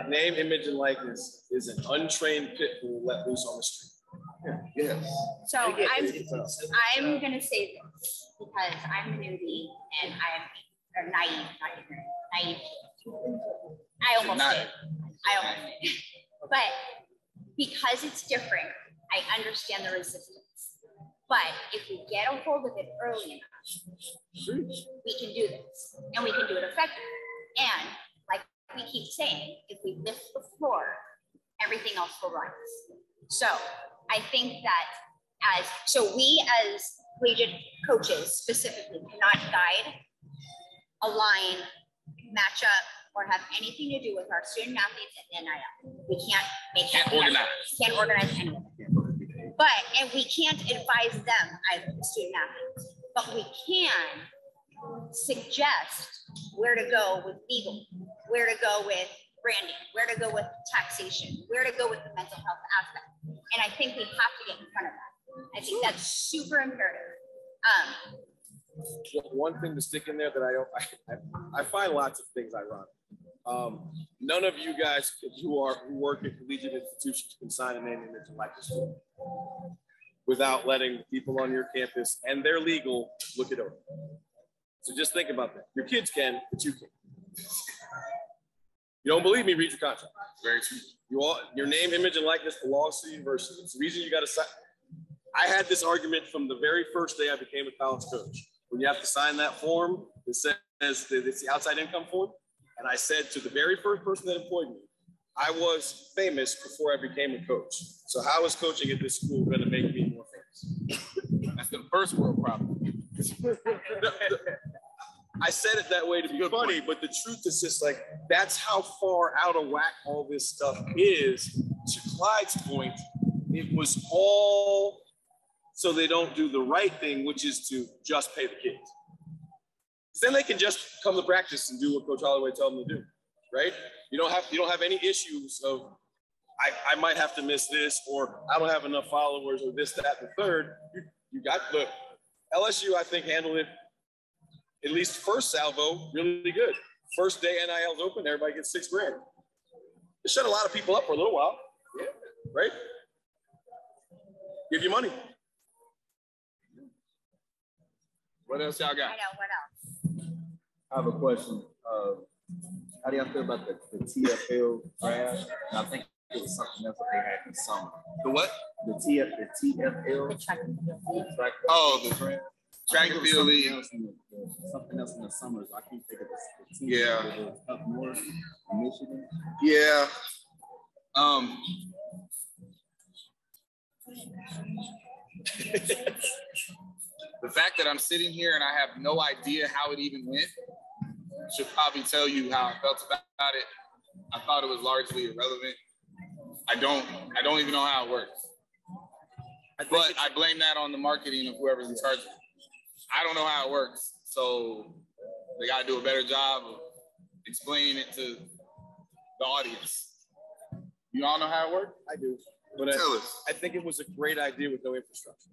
Name, image, and likeness is an untrained pit bull let loose on the street. Yes. So I'm, I'm gonna say this because I'm a newbie and I'm naive, not ignorant, naive. I almost Not- did. I almost did. But because it's different, I understand the resistance. But if we get a hold of it early enough, we can do this and we can do it effectively. And like we keep saying, if we lift the floor, everything else will rise. So I think that as so we as collegiate coaches specifically cannot guide, align, match up, or have anything to do with our student athletes and NIL. We can't make Can't that organize. Can't organize any of it. But and we can't advise them either, the student athletes. But we can suggest where to go with legal, where to go with branding, where to go with taxation, where to go with the mental health aspect. And I think we have to get in front of that. I think that's super imperative. Um, One thing to stick in there that I don't, I, I find lots of things ironic. Um, none of you guys who are who work at collegiate institutions can sign a name, image, and likeness without letting the people on your campus and their legal look it over. So just think about that. Your kids can, but you can. You don't believe me? Read your contract. Very true. You all, your name, image, and likeness belongs to the university. It's the reason you got to sign. I had this argument from the very first day I became a college coach. When you have to sign that form, it says that it's the outside income form. And I said to the very first person that employed me, I was famous before I became a coach. So how is coaching at this school going to make me more famous? That's the first world problem. I said it that way to be funny, but the truth is just like that's how far out of whack all this stuff is. To Clyde's point, it was all so they don't do the right thing, which is to just pay the kids. Then they can just come to practice and do what Coach Holloway told them to do, right? You don't have you don't have any issues of I, I might have to miss this or I don't have enough followers or this, that, and the third. You, you got look, LSU, I think, handled it at least first salvo really good. First day NIL's open, everybody gets six grand. It shut a lot of people up for a little while, yeah, right? Give you money. What else y'all got? I got? know what else. I have a question. Uh, how do y'all feel about the, the TFL draft? And I think it was something else that they had in summer. The what? The TF, the TFL. The Track, Oh, the draft. Track and field league. Else in the, the, something else in the summers. I can't think of the, the team. Yeah. Up north, Michigan. Yeah. Um. the fact that I'm sitting here and I have no idea how it even went should probably tell you how I felt about it. I thought it was largely irrelevant. I don't. I don't even know how it works. But I blame that on the marketing of whoever's in charge. Of it. I don't know how it works, so they got to do a better job of explaining it to the audience. You all know how it works? I do. But I, Tell us. I think it was a great idea with no infrastructure.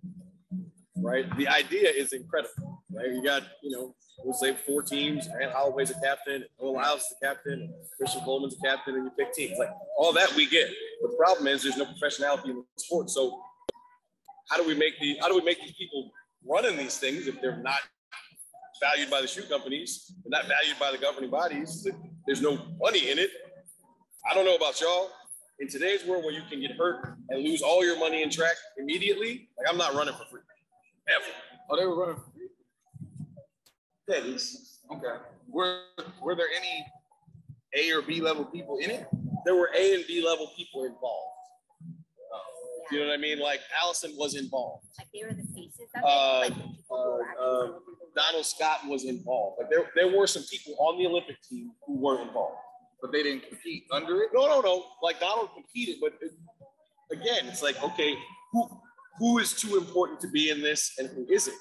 Right? The idea is incredible. Right? You got, you know, we'll say four teams, and Holloway's a captain, Will Lyles is the captain, and Christian Coleman's a captain, and you pick teams. Like all that we get. But the problem is there's no professionality in the sport. So how do we make the how do we make these people running these things if they're not valued by the shoe companies, they're not valued by the governing bodies, there's no money in it. I don't know about y'all. In today's world where you can get hurt and lose all your money in track immediately, like I'm not running for free. Ever. Oh, they were running. for free? Yeah, at least. Okay. Were Were there any A or B level people in it? There were A and B level people involved. You know what I mean? Like Allison was involved. Like they were the faces of it. Uh, like the people who were uh, um, Donald Scott was involved. Like there, there were some people on the Olympic team who were involved. But they didn't compete under it? No, no, no. Like Donald competed, but it, again, it's like, okay, who who is too important to be in this and who isn't?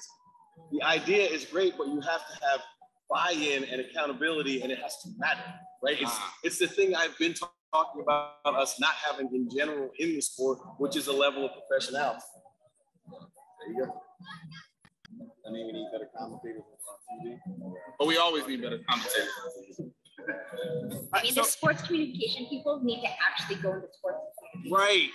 The idea is great, but you have to have buy-in and accountability, and it has to matter, right? It's Ah. it's the thing I've been ta- talking about us not having in general in the sport, which is a level of professionality. There you go. I mean, we need better commentators on TV. But we always need better commentators. I mean, the sports communication people need to actually go into sports. Right.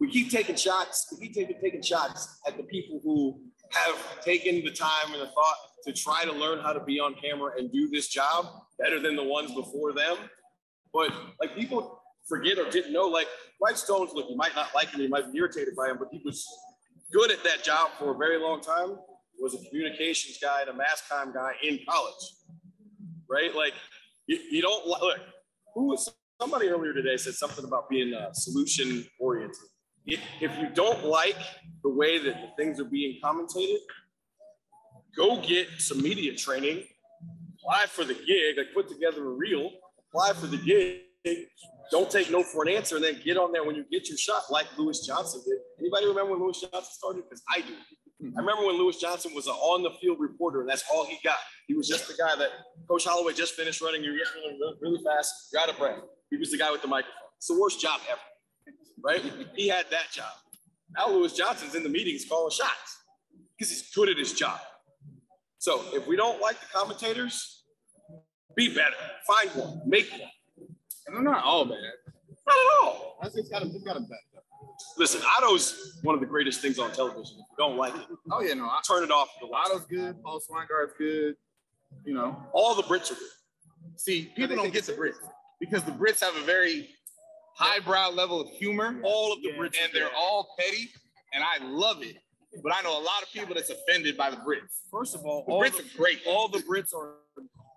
We keep taking shots. We keep taking, taking shots at the people who have taken the time and the thought to try to learn how to be on camera and do this job better than the ones before them. But like people forget or didn't know. Like Dwight Stones, look, you might not like him, you might be irritated by him, but he was good at that job for a very long time. Was a communications guy and a mass comm guy in college, right? Like you, you don't look. Who was somebody earlier today said something about being uh, solution oriented. If, if you don't like the way that the things are being commentated, go get some media training, apply for the gig, like put together a reel, apply for the gig. Don't take no for an answer, and then get on there when you get your shot, like Lewis Johnson did. Anybody remember when Lewis Johnson started? Because I do. I remember when Lewis Johnson was an on-the-field reporter, and that's all he got. He was just the guy that Coach Holloway just finished running. You're really, really fast. You're out of breath. He was the guy with the microphone. It's the worst job ever, right? He had that job. Now Lewis Johnson's in the meetings calling shots because he's good at his job. So if we don't like the commentators, be better. Find one. Make one. And they're not all bad. Not at all. I just got him. Just got him back. Listen, Ato's one of the greatest things on television. If you don't like it, Oh yeah, no. I- turn it off. The Ato's good. Paul Swangard's good. You know, All the Brits are good. see, people don't get the Brits because the Brits have a very highbrow level of humor. All of the Brits and are they're good. all petty, and I love it. But I know a lot of people that's offended by the Brits. First of all, The all Brits the, are great. all the Brits are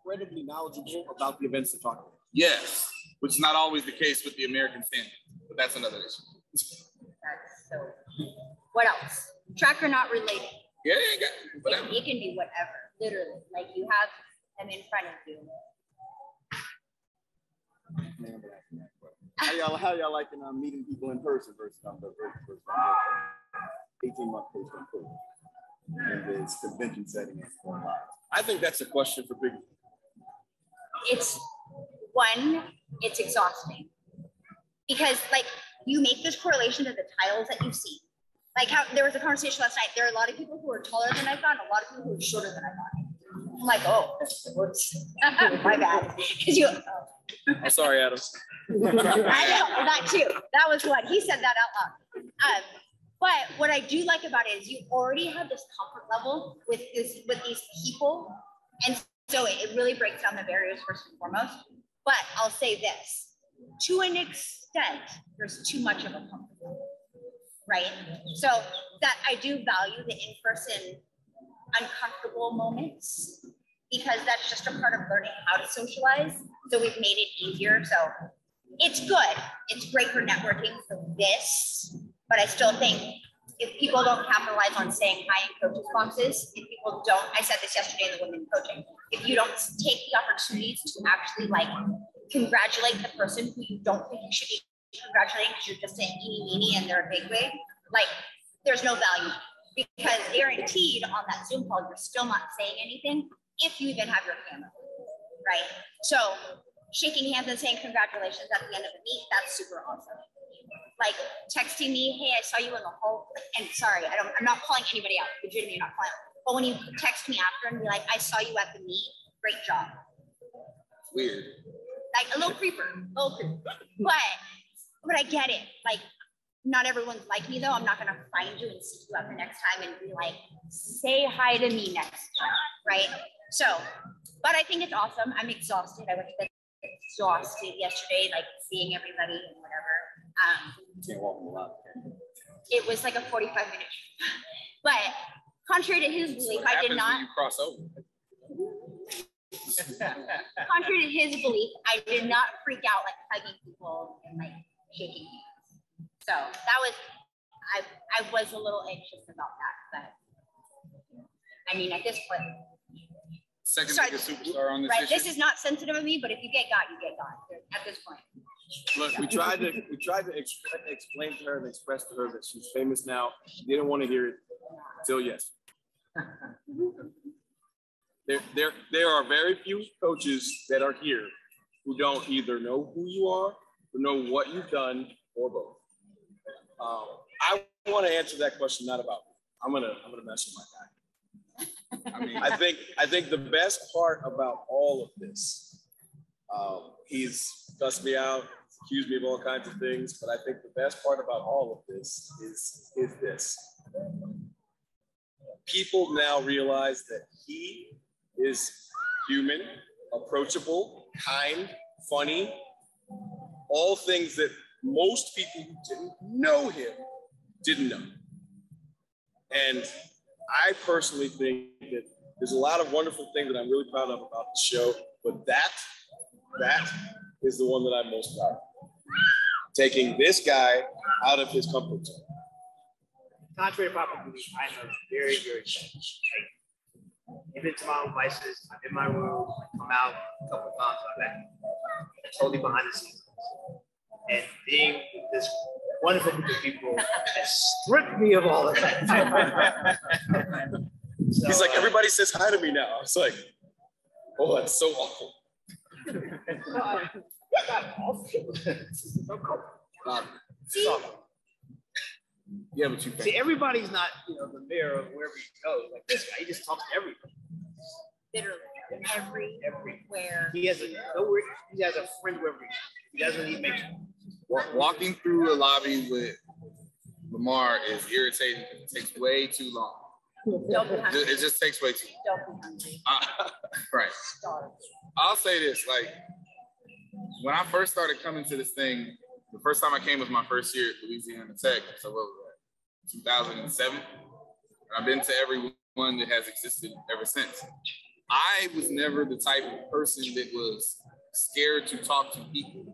incredibly knowledgeable about the events they're talking about. Yes, which is not always the case with the American standard, but that's another issue. That's so. What else? Track or not related. Yeah, yeah, yeah. Whatever. It, it can be whatever. Literally, like you have them in front of you. How y'all, how y'all liking um, meeting people in person versus um, the virtual versus eighteen month post on COVID in this convention setting and going live? I think that's a question for big. It's one. It's exhausting because like you make this correlation to the titles that you see. Like how there was a conversation last night. There are a lot of people who are taller than I thought, and a lot of people who are shorter than I thought. I'm like, oh, whoops, my bad. Because you, oh. I'm sorry, Adam. I know that too. That was one. He said that out loud. Um, but what I do like about it is you already have this comfort level with this with these people, and so it, really breaks down the barriers first and foremost. But I'll say this: to an extent, there's too much of a comfort level, right? So that I do value the in-person uncomfortable moments because that's just a part of learning how to socialize. So we've made it easier. So it's good. It's great for networking for this, but I still think if people don't capitalize on saying hi in coaches boxes, if people don't, I said this yesterday in the women coaching, if you don't take the opportunities to actually like congratulate the person who you don't think you should be congratulating because you're just saying eeny meeny and they're a big wig, like there's no value because guaranteed on that Zoom call, you're still not saying anything if you even have your camera, right? So shaking hands and saying congratulations at the end of the meet, that's super awesome. Like texting me, hey, I saw you in the hall. And sorry, I don't, I'm not calling anybody out. Legitimately, not calling out. But when you text me after and be like, I saw you at the meet, great job. Weird. Like a little creeper, a little creeper. But but I get it. Like not everyone's like me though. I'm not gonna find you and seek you out the next time and be like, say hi to me next time, right? So, but I think it's awesome. I'm exhausted. I went to bed exhausted yesterday, like seeing everybody and whatever. Um, can't walk a lot. it was like a 45 minute, but contrary to his belief, I did not. Cross over. Contrary to his belief, I did not freak out like hugging people and like shaking hands. So that was, I, I was a little anxious about that, but I mean, at this point, Second Sorry. biggest superstar on this right? issue. This is not sensitive of me, but if you get got, you get got at this point. Look, we tried to we tried to ex- explain to her and express to her that she's famous now. She didn't want to hear it until yes. There, there, there are very few coaches that are here who don't either know who you are or know what you've done or both. Um, I want to answer that question not about me. I'm gonna I'm gonna mess with my guy. I mean, I think I think the best part about all of this, um, he's cussed me out, accused me of all kinds of things, but I think the best part about all of this is is this. People now realize that he is human, approachable, kind, funny, All things that most people who didn't know him didn't know. And I personally think that there's a lot of wonderful things that I'm really proud of about the show, but that, that is the one that I'm most proud of. Taking this guy out of his comfort zone. Contrary to popular belief, I'm a very, very selfish. Like, even to my own vices, I'm in my room, I come out a couple times, I'm back. Totally behind the scenes. And being with this wonderful group of people has stripped me of all of that. So, He's like, uh, everybody says hi to me now. It's like, oh, that's so awful. See, Yeah, but you See, everybody's not, you know, the mayor of wherever he goes. Like this guy, he just talks to everybody. literally every, everywhere. He has a nowhere. He has a friend wherever he, he doesn't need make. Walking through a lobby with Lamar is irritating. It takes way too long. Don't be It hungry. ju- it just takes way too long. Don't be hungry. Uh, right. Starve. I'll say this: like when I first started coming to this thing, the first time I came was my first year at Louisiana Tech. So what was that? 2007. And I've been to every one that has existed ever since. I was never the type of person that was scared to talk to people.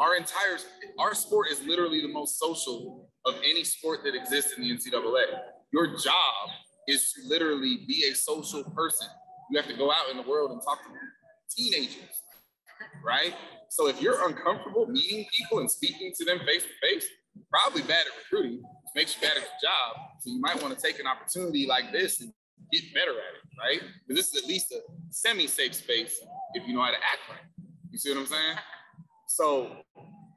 Our entire our sport is literally the most social of any sport that exists in the NCAA. Your job is to literally be a social person. You have to go out in the world and talk to teenagers, right? So if you're uncomfortable meeting people and speaking to them face to face, probably bad at recruiting, makes you bad at your job. So you might want to take an opportunity like this and get better at it, right? Because this is at least a semi-safe space if you know how to act right. You see what I'm saying? So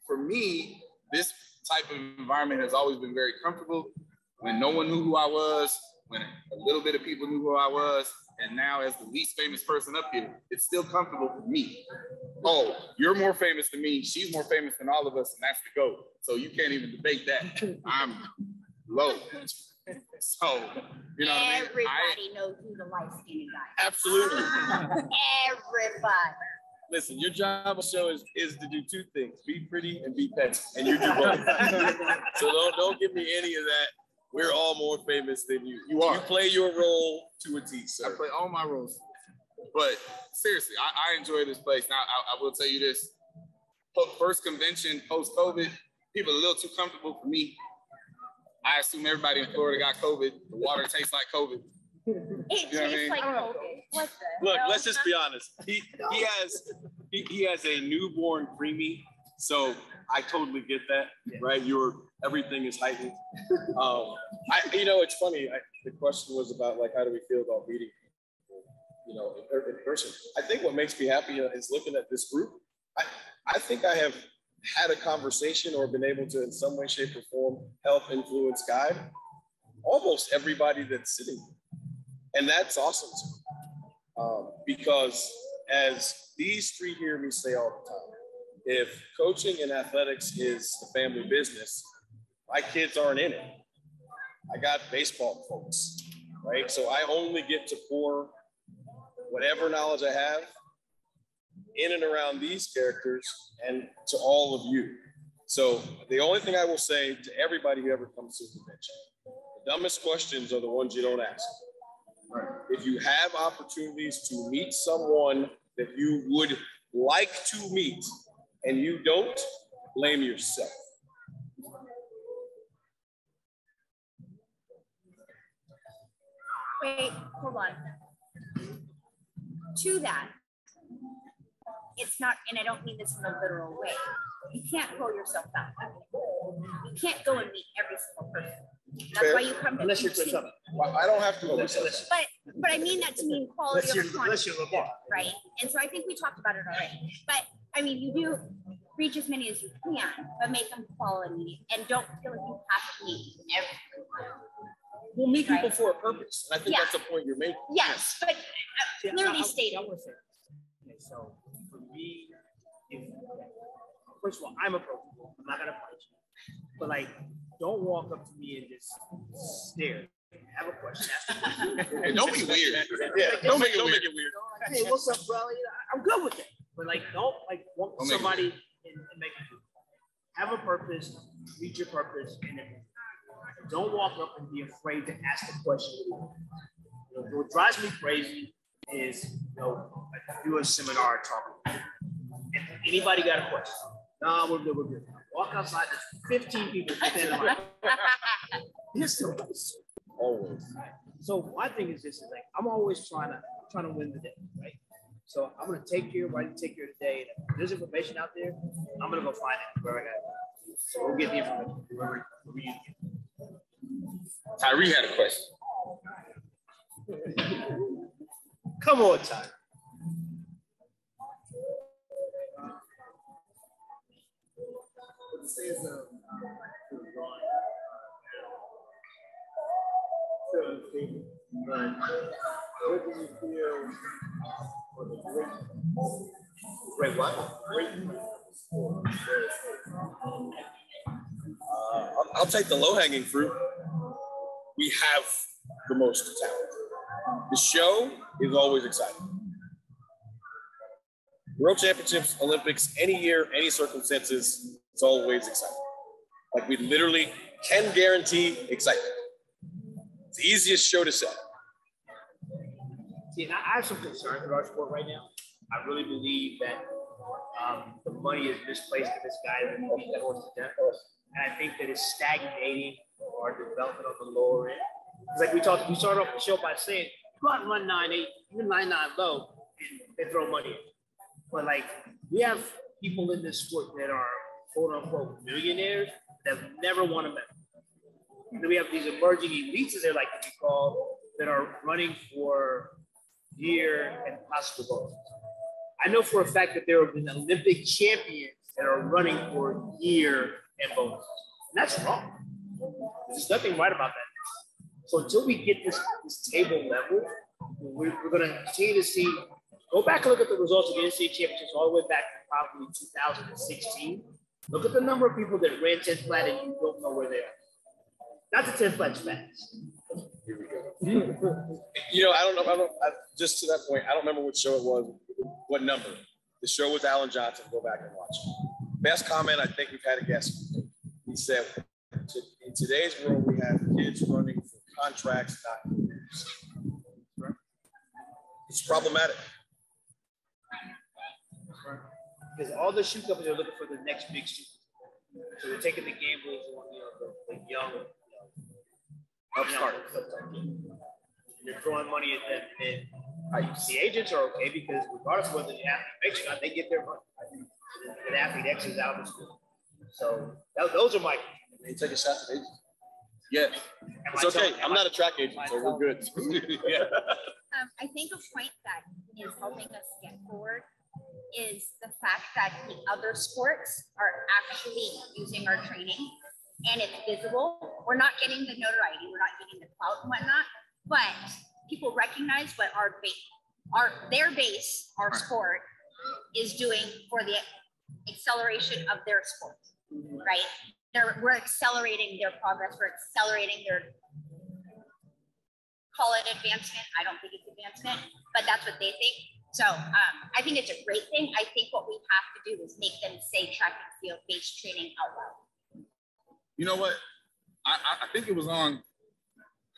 for me, this type of environment has always been very comfortable. When no one knew who I was, when a little bit of people knew who I was, and now as the least famous person up here, it's still comfortable for me. Oh, you're more famous than me. She's more famous than all of us, and that's the goat. So you can't even debate that. I'm low. So, you know what I mean? I, Everybody knows who the light skinned guy. is. Absolutely. Everybody. Listen, your job on the show is, is to do two things: be pretty and be petty, and you do both. so don't don't give me any of that. We're all more famous than you. You are. You play your role to a T, I sir. I play all my roles. But seriously, I, I enjoy this place. Now, I, I will tell you this. First convention post-COVID, people are a little too comfortable for me. I assume everybody in Florida got COVID. The water tastes like COVID. It You know what I tastes mean? like COVID. What the Look, hell? let's just be honest. He he has he, he has a newborn preemie, so I totally get that, right? Your everything is heightened. Um, I you know it's funny. I, the question was about like how do we feel about meeting people, you know, in, in person. I think what makes me happy is looking at this group. I I think I have had a conversation or been able to in some way, shape, or form help influence, guide almost everybody that's sitting, here. and that's awesome. to me. Um, because as these three hear me say all the time, if coaching and athletics is the family business, my kids aren't in it. I got baseball folks, right? So I only get to pour whatever knowledge I have in and around these characters and to all of you. So the only thing I will say to everybody who ever comes to the convention, the dumbest questions are the ones you don't ask. If you have opportunities to meet someone that you would like to meet and you don't, blame yourself. Wait, hold on. To that, it's not, and I don't mean this in a literal way. You can't pull yourself out. You can't go and meet every single person. That's why you come to Unless you're each Chris Well, I don't have to. Unless, unless, But but I mean that to mean quality unless you're, unless quantity, you're LeBron. right? And so I think we talked about it already. But I mean, you do reach as many as you can, but make them quality and don't feel like you have to meet everyone. We'll meet people for a purpose. And I think Yeah. that's the point you're making. Yes, but See, I- clearly I- stated. I wanna say. Okay, so for me, if, first of all, I'm approachable. I'm not gonna fight you. But like, don't walk up to me and just stare. Have a question. ask a question. Hey, don't be weird. Yeah, don't make, it don't weird. make it weird. Like, hey, what's up, bro? You know, I'm good with that. But like, don't like walk Don't make it somebody and, and make it. have a purpose, reach your purpose, and then don't walk up and be afraid to ask the question. You know, what drives me crazy is, you know, I do a seminar talk. And anybody got a question? No, we're good, we're good. Walk outside, there's 15 people standing line. Here's the question. Always. So my thing is this: is like I'm always trying to trying to win the day, right? So I'm gonna take care of what I can take care of today. And if there's information out there, I'm gonna go find it wherever I got. So we'll get the information wherever, wherever you get. Tyree had a question. Come on, Ty. What do you feel Great what? Uh, I'll, I'll take the low hanging fruit. We have the most talent. The show is always exciting. World Championships, Olympics, any year, any circumstances, it's always exciting. Like we literally can guarantee excitement. It's the easiest show to sell. See, and I have some concerns with our sport right now. I really believe that um, the money is misplaced to this guy that beat that horse to death. And I think that it's stagnating our development on the lower end. Like we talked, we started off the show by saying, go out and run 9 8, even 9 9 low, and they throw money in. But like, we have people in this sport that are quote unquote millionaires that never won a medal. And then we have these emerging elites, as they like to be called, that are running for year and possible. I know for a fact that there have been Olympic champions that are running for year and bonuses. And that's wrong. There's nothing right about that. So until we get this, this table level, we're, we're going to continue to see. Go back and look at the results of the NCAA championships all the way back to probably 2016. Look at the number of people that ran 10 flat and you don't know where they are. Not the 10 flat fast. You know, I don't know. I don't. I, just to that point, I don't remember what show it was, what number. The show was Allen Johnson. Go back and watch. Best comment I think we've had a guest. He said, "In today's world, we have kids running for contracts, not careers. It's problematic. Because all the shoe companies are looking for the next big shoe. So they're taking the gambles on you know, the, the young, Upstart. And they're throwing money at them. And then the agents are okay because regardless of whether the athlete makes it or not, they get their money. The athlete X's out of school. So tho- those are my. They take a shot at agents. Yeah, am it's I okay. telling- I'm am not I- a track agent, so we're good. yeah. Um, I think a point that is helping us get forward is the fact that the other sports are actually using our training and it's visible. We're not getting the notoriety, we're not getting the clout and whatnot, but people recognize what our base, our their base, our sport is doing for the acceleration of their sport, right? They're, we're accelerating their progress, we're accelerating their call it advancement. I don't think it's advancement, but that's what they think. So um, I think it's a great thing. I think what we have to do is make them say track and field based training out loud. You know what? I, I, think it was on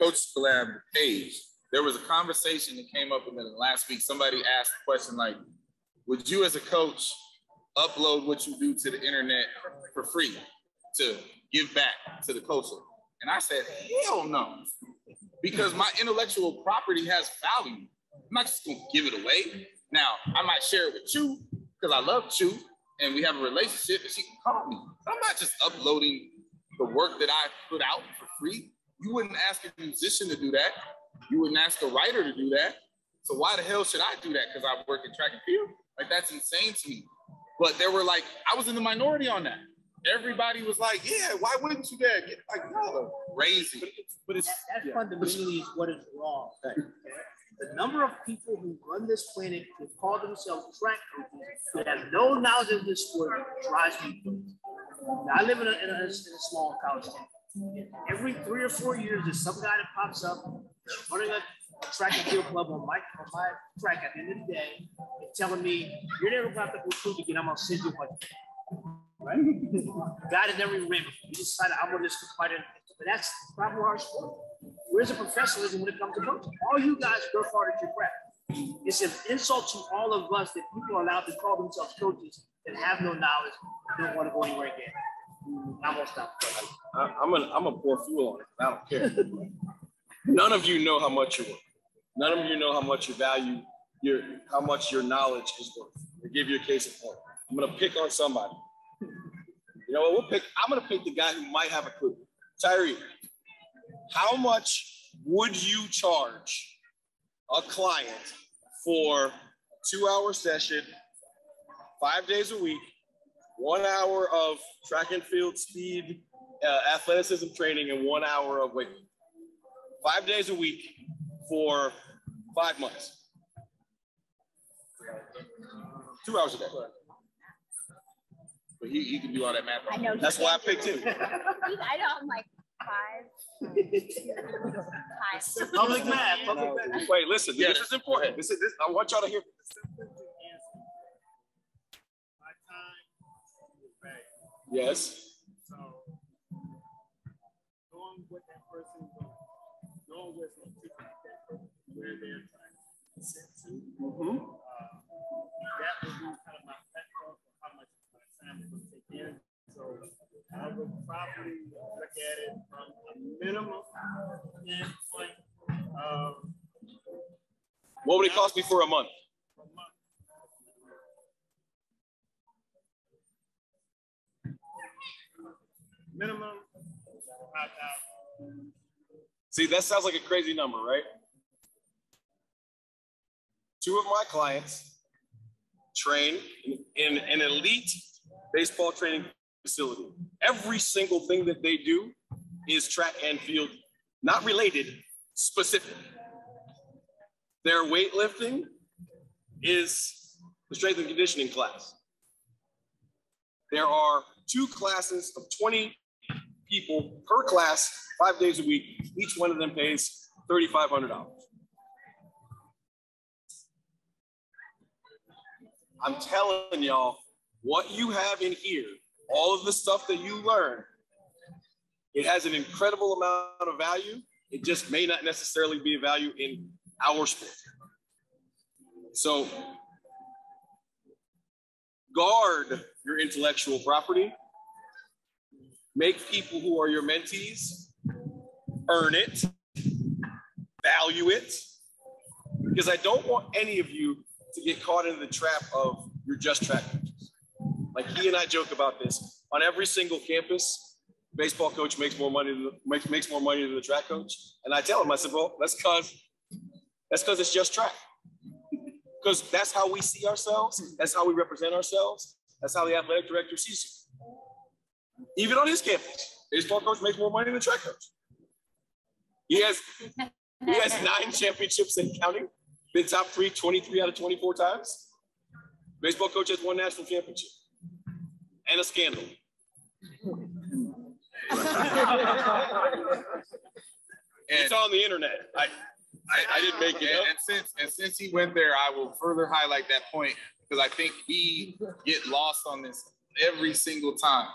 Coach Collab page. There was a conversation that came up in the last week. Somebody asked the question like, would you as a coach upload what you do to the internet for free to give back to the culture? And I said, hell no. Because my intellectual property has value. I'm not just gonna give it away. Now, I might share it with you because I love Chu and we have a relationship and she can call me. I'm not just uploading the work that I put out for free. You wouldn't ask a musician to do that. You wouldn't ask a writer to do that. So why the hell should I do that? Because I work in track and field? Like that's insane to me. But there were like, I was in the minority on that. Everybody was like, yeah, why wouldn't you dare? Get like, no, crazy. But it's That, that fundamentally what is wrong. okay? The number of people who run this planet who call themselves track coaches who have no knowledge of this sport drives me crazy. I live in a, in a, in a small college town. Every three or four years, there's some guy that pops up running a, track and field club on my, on my track at the end of the day and telling me, you're never going to have to recruit again. I'm going to send you one. right? God had never even ran before. He decided I'm gonna just fight it. But that's the problem with our sport. Where's the professionalism when it comes to coaching? All you guys work hard at your craft. It's an insult to all of us that people are allowed to call themselves coaches that have no knowledge and don't want to go anywhere again. I'm gonna stop. I, I'm gonna I'm pour fuel on it. I don't care. None of you know how much you're worth. None of you know how much you value your how much your knowledge is worth. To give you a case in point, I'm gonna pick on somebody. You know what? We'll pick. I'm gonna pick the guy who might have a clue. Tyree, how much would you charge a client for a two-hour session, five days a week, one hour of track and field speed, uh, athleticism training, and one hour of weight? Five days a week for five months. Two hours a day. But he, he can do all that math. I know. That's why I picked him. I know. I'm like five. Five. Public math, public math. Wait, listen. Yeah. This is important. This is this. I want y'all to hear. My time is valuable. Yes. So knowing what that person is going, knowing what's going to that person, where they're trying to set to, Mhm. uh, that would be kind of my platform for how much my time is going to take in. So I would probably look at it from a minimum standpoint of What would it cost me for a month? a month. Minimum five thousand. See, that sounds like a crazy number, right? Two of my clients train in, in an elite baseball training facility. Every single thing that they do is track and field, not related, specific. Their weightlifting is the strength and conditioning class. There are two classes of 20 people per class, five days a week. Each one of them pays $3,500. I'm telling y'all, what you have in here, all of the stuff that you learn, it has an incredible amount of value. It just may not necessarily be a value in our sport. So guard your intellectual property. Make people who are your mentees earn it, value it, because I don't want any of you to get caught in the trap of you're just track coaches. Like he and I joke about this on every single campus. Baseball coach makes more money than the, makes, makes more money than the track coach, and I tell him, I said, well, that's because that's because it's just track. Because that's how we see ourselves. That's how we represent ourselves. That's how the athletic director sees it. Even on his campus, baseball coach makes more money than the track coach. He has he has nine championships and counting. Been top three 23 out of 24 times. Baseball coach has one national championship and a scandal. it's on the internet. I, I, I didn't make it and, up. and since and since he went there, I will further highlight that point because I think we get lost on this every single time.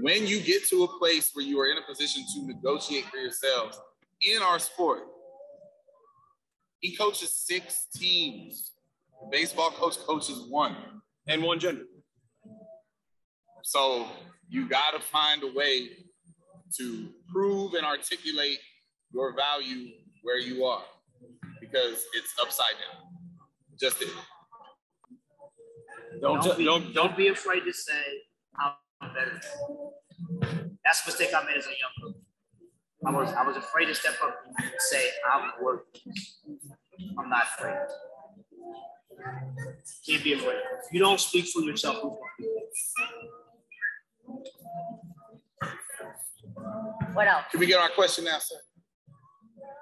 When you get to a place where you are in a position to negotiate for yourselves in our sport, he coaches six teams. The baseball coach coaches one. And one gender. So you got to find a way to prove and articulate your value where you are because it's upside down. Just it. Don't, Don't be, don't, don't be afraid to say I'm better. That's a mistake I made as a young coach. I was I was afraid to step up and say I'm worth. I'm not afraid. Can't be afraid. If you don't speak for yourself, who's going to? What else? Can we get our question now, sir?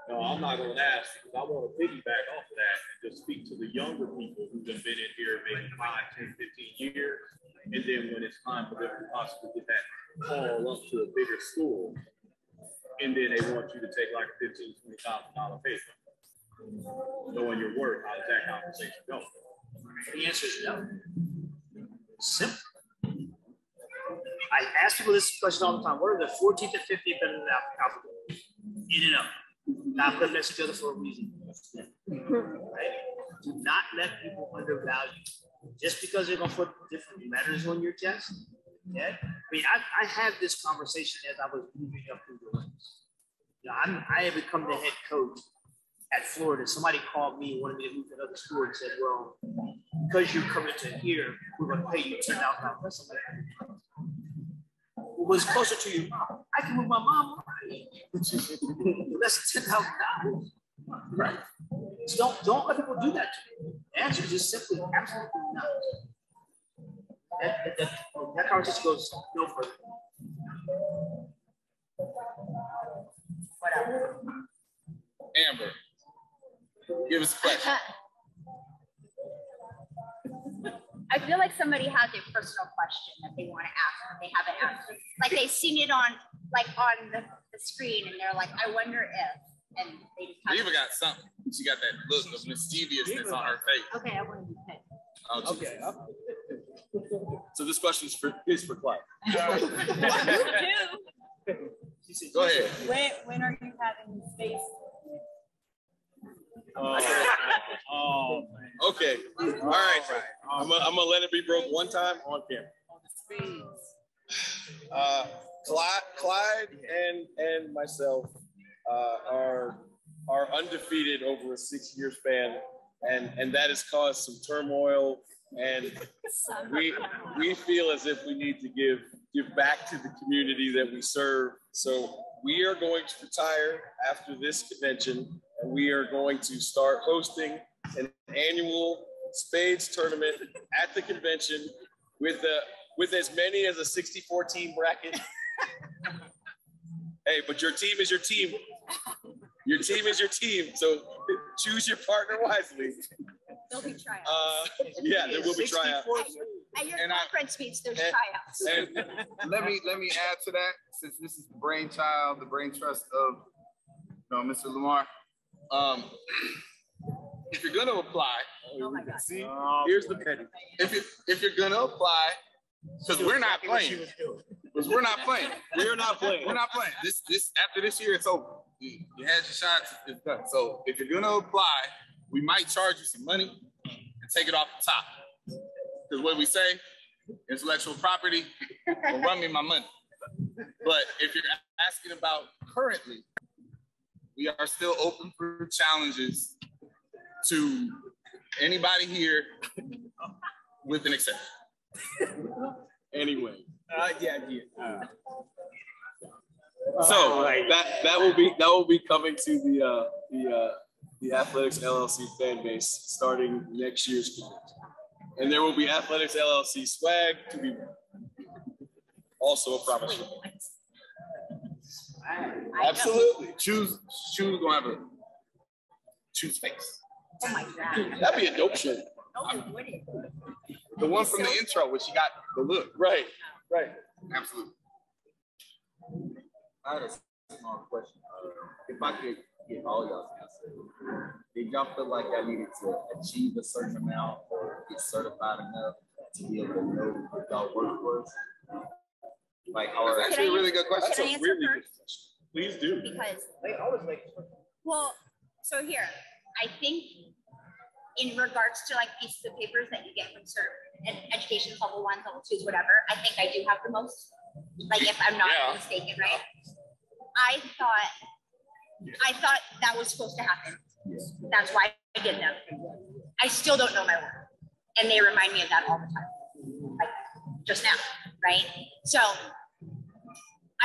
No, I'm not gonna ask because I want to piggyback off of that and just speak to the younger people who have been in here maybe five, 10, 15 years. And then when it's time for them to possibly get that call up to a bigger school, and then they want you to take like a fifteen, twenty thousand dollar pay cut. Knowing your worth, how does that conversation go? The answer is no. Simple. I ask people this question all the time. What are the 14th and 15th letters of the alphabet? In and out. Put next to each other for a reason. Right? Do not let people undervalue just because they're gonna put different letters on your chest. Yeah. I mean, I, I had this conversation as I was moving up through the ranks. You know, I'm, I have become the head coach at Florida. Somebody called me, and wanted me to move to another school, and said, "Well, because you're coming to here, we're going to pay you ten thousand dollars." What was closer to your mom? I can move my mom. Less than ten thousand dollars. Right. So don't don't let people do that to you. The answer is just simply absolutely not. That, that, that, that conversation goes no further. What else? Amber, give us a question. I feel like somebody has a personal question that they want to ask, but they haven't asked. Like they've seen it on, like on the, the screen, and they're like, "I wonder if," and they just have. Eva got something. She got that look of mischievousness on her face. Okay, I want to be picked. Oh, Okay. So this question is for is for Clyde. Go ahead. When, when are you having space? Oh, Okay. All right. I'm gonna, I'm gonna let it be broke one time on camera. Uh, Clyde, Clyde and and myself uh, are are undefeated over a six year span, and and that has caused some turmoil. And we we feel as if we need to give give back to the community that we serve. So we are going to retire after this convention, and we are going to start hosting an annual spades tournament at the convention with a with as many as a 64 team bracket. hey, but your team is your team. Your team is your team. So choose your partner wisely. There'll be tryouts. Uh, Yeah, there will be tryouts. At your and I- conference meets, there's and- tryouts. And let me let me add to that, since this is the brainchild, the brain trust of you know, Mr. Lamar. Um, if you're gonna apply, Oh my God. see, here's the petty. If you if you're gonna apply, because we're not playing, because we're not playing, We're not playing. we're not playing. This this after this year, it's over. You, you had your shots, it's done. So if you're gonna apply, we might charge you some money and take it off the top. Because what we say, intellectual property will run me my money. But if you're asking about currently, we are still open for challenges to anybody here with an exception. Anyway. Uh, yeah, yeah. So that that will be that will be coming to the uh, the uh, the Athletics LLC fan base starting next year's convention, and there will be Athletics LLC swag to be also a profit share. Absolutely. Choose choose gonna have a choose face. Oh my God. That'd be a dope shirt. No. The one from the intro where she got the look. Right, right. Absolutely. I had a small question. Uh, if I could get all y'all's answer, did y'all feel like I needed to achieve a certain amount or get certified enough to be able to know what y'all work was? Like, or That's actually a really good question. Can That's a really first? good question. Please do. Because They always make Well, so here, I think in regards to like pieces of papers that you get from certain ed- education level one, level twos, whatever, I think I do have the most. Like if I'm not Yeah. mistaken, right? I thought, I thought that was supposed to happen. That's why I did them. I still don't know my work, and they remind me of that all the time, like just now, right? So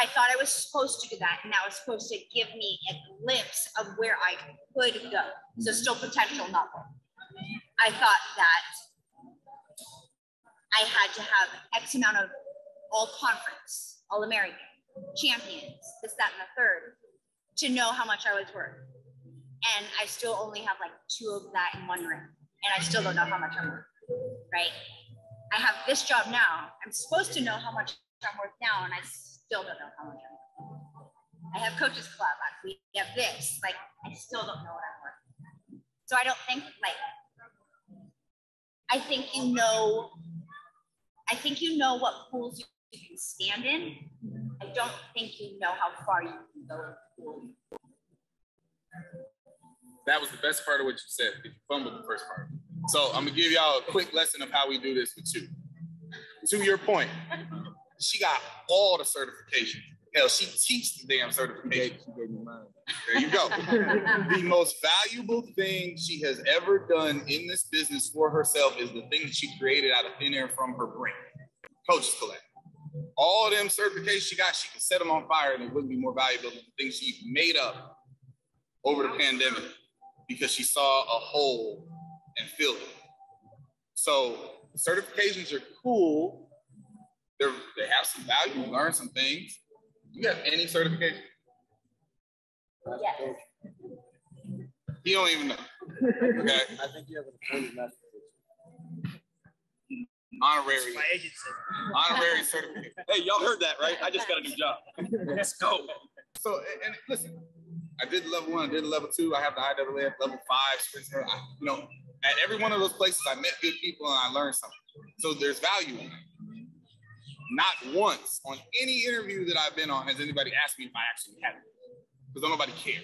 I thought I was supposed to do that, and that was supposed to give me a glimpse of where I could go. So still potential, goal. I thought that I had to have X amount of all conference, all American, champions, this, that, and the third, to know how much I was worth. And I still only have like two of that in one ring, and I still don't know how much I'm worth, right? I have this job now. I'm supposed to know how much I'm worth now, and I still don't know how much I'm worth. I have coaches club. We have this. Like, I still don't know what I'm worth. So I don't think like. I think you know. I think you know what pools you can stand in, I don't think you know how far you can go. That was the best part of what you said. If you fumbled the first part. So I'm gonna give y'all a quick lesson of how we do this with two. To your point, she got all the certifications. Hell, she teaches the damn certification. There you go. the most valuable thing she has ever done in this business for herself is the thing that she created out of thin air from her brain. Coaches Collect. All them certifications she got, she could set them on fire and it wouldn't be more valuable than the things she made up over the pandemic because she saw a hole and filled it. So certifications are cool. They're, they have some value, you learn some things. You have any certification? Yes. You don't even know. Okay. I think you have an appointed master. Honorary. My agent. Honorary certificate. Hey, y'all heard that, right? I just got a new job. Let's go. So, and, and listen, I did level one, I did level two. I have the IAAF level five. I, you know, at every one of those places, I met good people and I learned something. So there's value in it. Not once on any interview that I've been on has anybody asked me if I actually had it, because nobody care.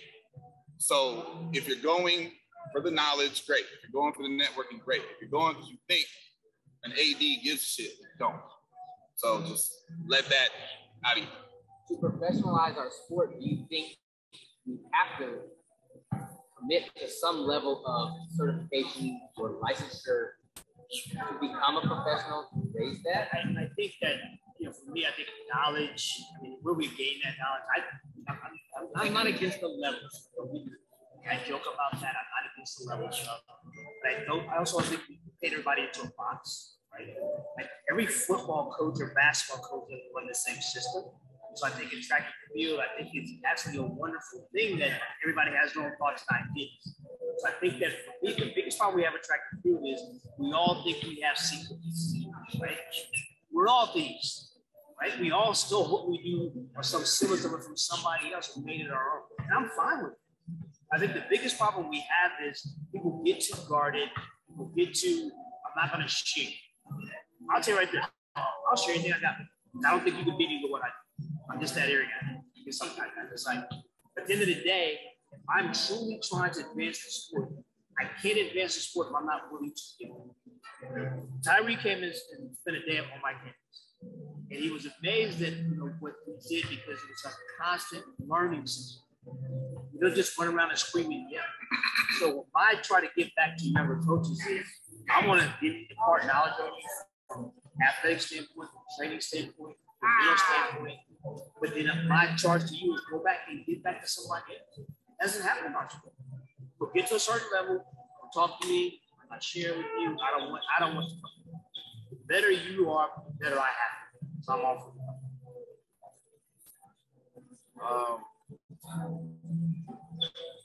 So if you're going for the knowledge, great. If you're going for the networking, great. If you're going because you think an AD gives shit, don't. So just let that out of you. To professionalize our sport, do you think we have to to some level of certification or licensure to become a professional to raise that? I, I think that, you know, for me, I think knowledge, I mean, where we gain that knowledge, I, I'm, I'm, I'm not against the levels. I joke about that. I'm not against the levels. But I don't, I also think we paint everybody into a box, right? Like every football coach or basketball coach doesn't run the same system. So I think it's and field, I think it's actually a wonderful thing that everybody has their own thoughts and ideas. So I think that for me, the biggest problem we have in track and field is we all think we have secrets, right? We're all thieves, right? We all stole what we do or some symbols of it from somebody else who made it our own. And I'm fine with it. I think the biggest problem we have is people get too guarded, people get too, I'm not gonna share. I'll tell you right there, I'll share anything I got. I don't think you can beat me with do. I'm just that area. Because sometimes I just like, at the end of the day, if I'm truly trying to advance the sport, I can't advance the sport if I'm not willing to give it. Tyree came in and spent a day on my campus. And he was amazed at you know, what we did because it was a constant learning system. You don't just run around and scream and yell. So what I try to get back to younger coaches is I want to get impart knowledge on you from athletic standpoint, training standpoint, from mental standpoint. But then my charge to you is go back and get back to somebody else. Doesn't happen sport. But get to a certain level, talk to me, I share with you. I don't want I don't want to the better you are, the better I have. So I'm all. Um,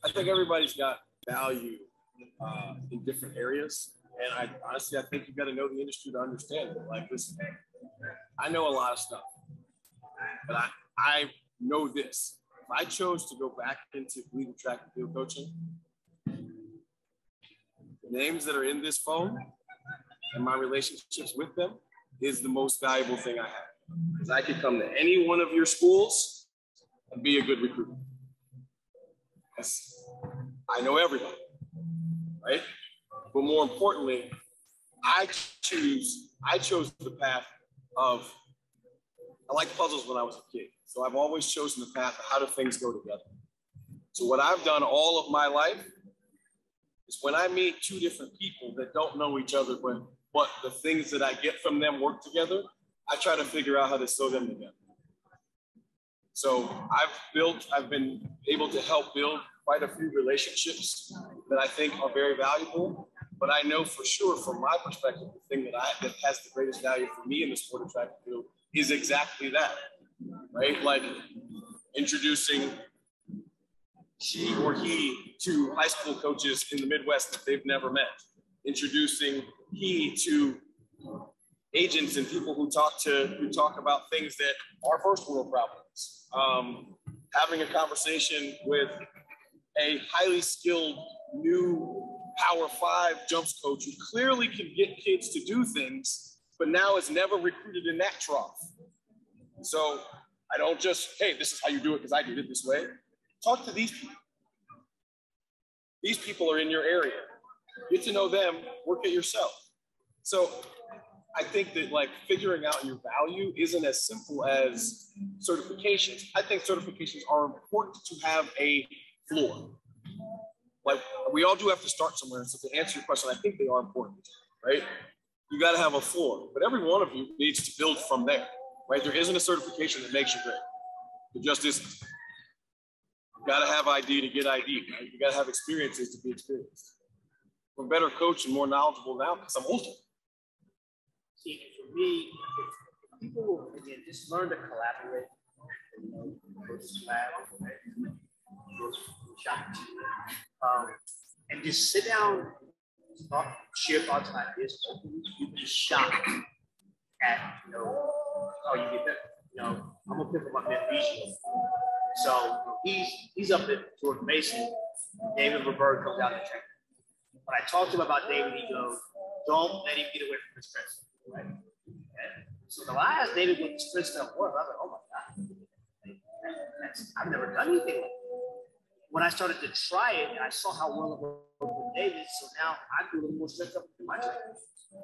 I think everybody's got value uh, in different areas. And I honestly, I think you've got to know the industry to understand it. Like, listen, I know a lot of stuff, but I, I know this. If I chose to go back into legal track and field coaching, the names that are in this phone and my relationships with them is the most valuable thing I have. Because I could come to any one of your schools and be a good recruiter. Yes, I know everybody, right? But more importantly, I choose, I chose the path of, I liked puzzles when I was a kid. So I've always chosen the path of how do things go together. So what I've done all of my life is when I meet two different people that don't know each other, but, but the things that I get from them work together, I try to figure out how to sew them together. So I've built, I've been able to help build quite a few relationships that I think are very valuable. But I know for sure, from my perspective, the thing that I that has the greatest value for me in the sport of track and field is exactly that, right? Like introducing she or he to high school coaches in the Midwest that they've never met, introducing he to agents and people who talk to who talk about things that are first world problems. Um, having a conversation with a highly skilled new Power Five jumps coach who clearly can get kids to do things, but now has never recruited in that trough. So I don't just, hey, this is how you do it because I did it this way. Talk to these people. These people are in your area. Get to know them, work it yourself. So I think that like figuring out your value isn't as simple as certifications. I think certifications are important to have a floor. Like we all do have to start somewhere. So to answer your question, I think they are important, right? You got to have a floor, but every one of you needs to build from there, right? There isn't a certification that makes you great. It just isn't. You got to have ID to get ID. Right? You got to have experiences to be experienced. I'm a better coach and more knowledgeable now because I'm older. See, for me, if people again just learn to collaborate, you know, versus right? um, and just sit down, share thoughts like this. You'd be shocked at you know how you get that. You know, I'm gonna pick up my Biggio. So he's he's up at George Mason. David Roberge comes out to train. When I talked to him about David, he goes, "Don't let him get away from his strengths." Right. So the last David what his strengths stuff was, I was like, "Oh my god, That's, I've never done anything like when I started to try it, and I saw how well it worked with David. So now I do a little more strength up in my training.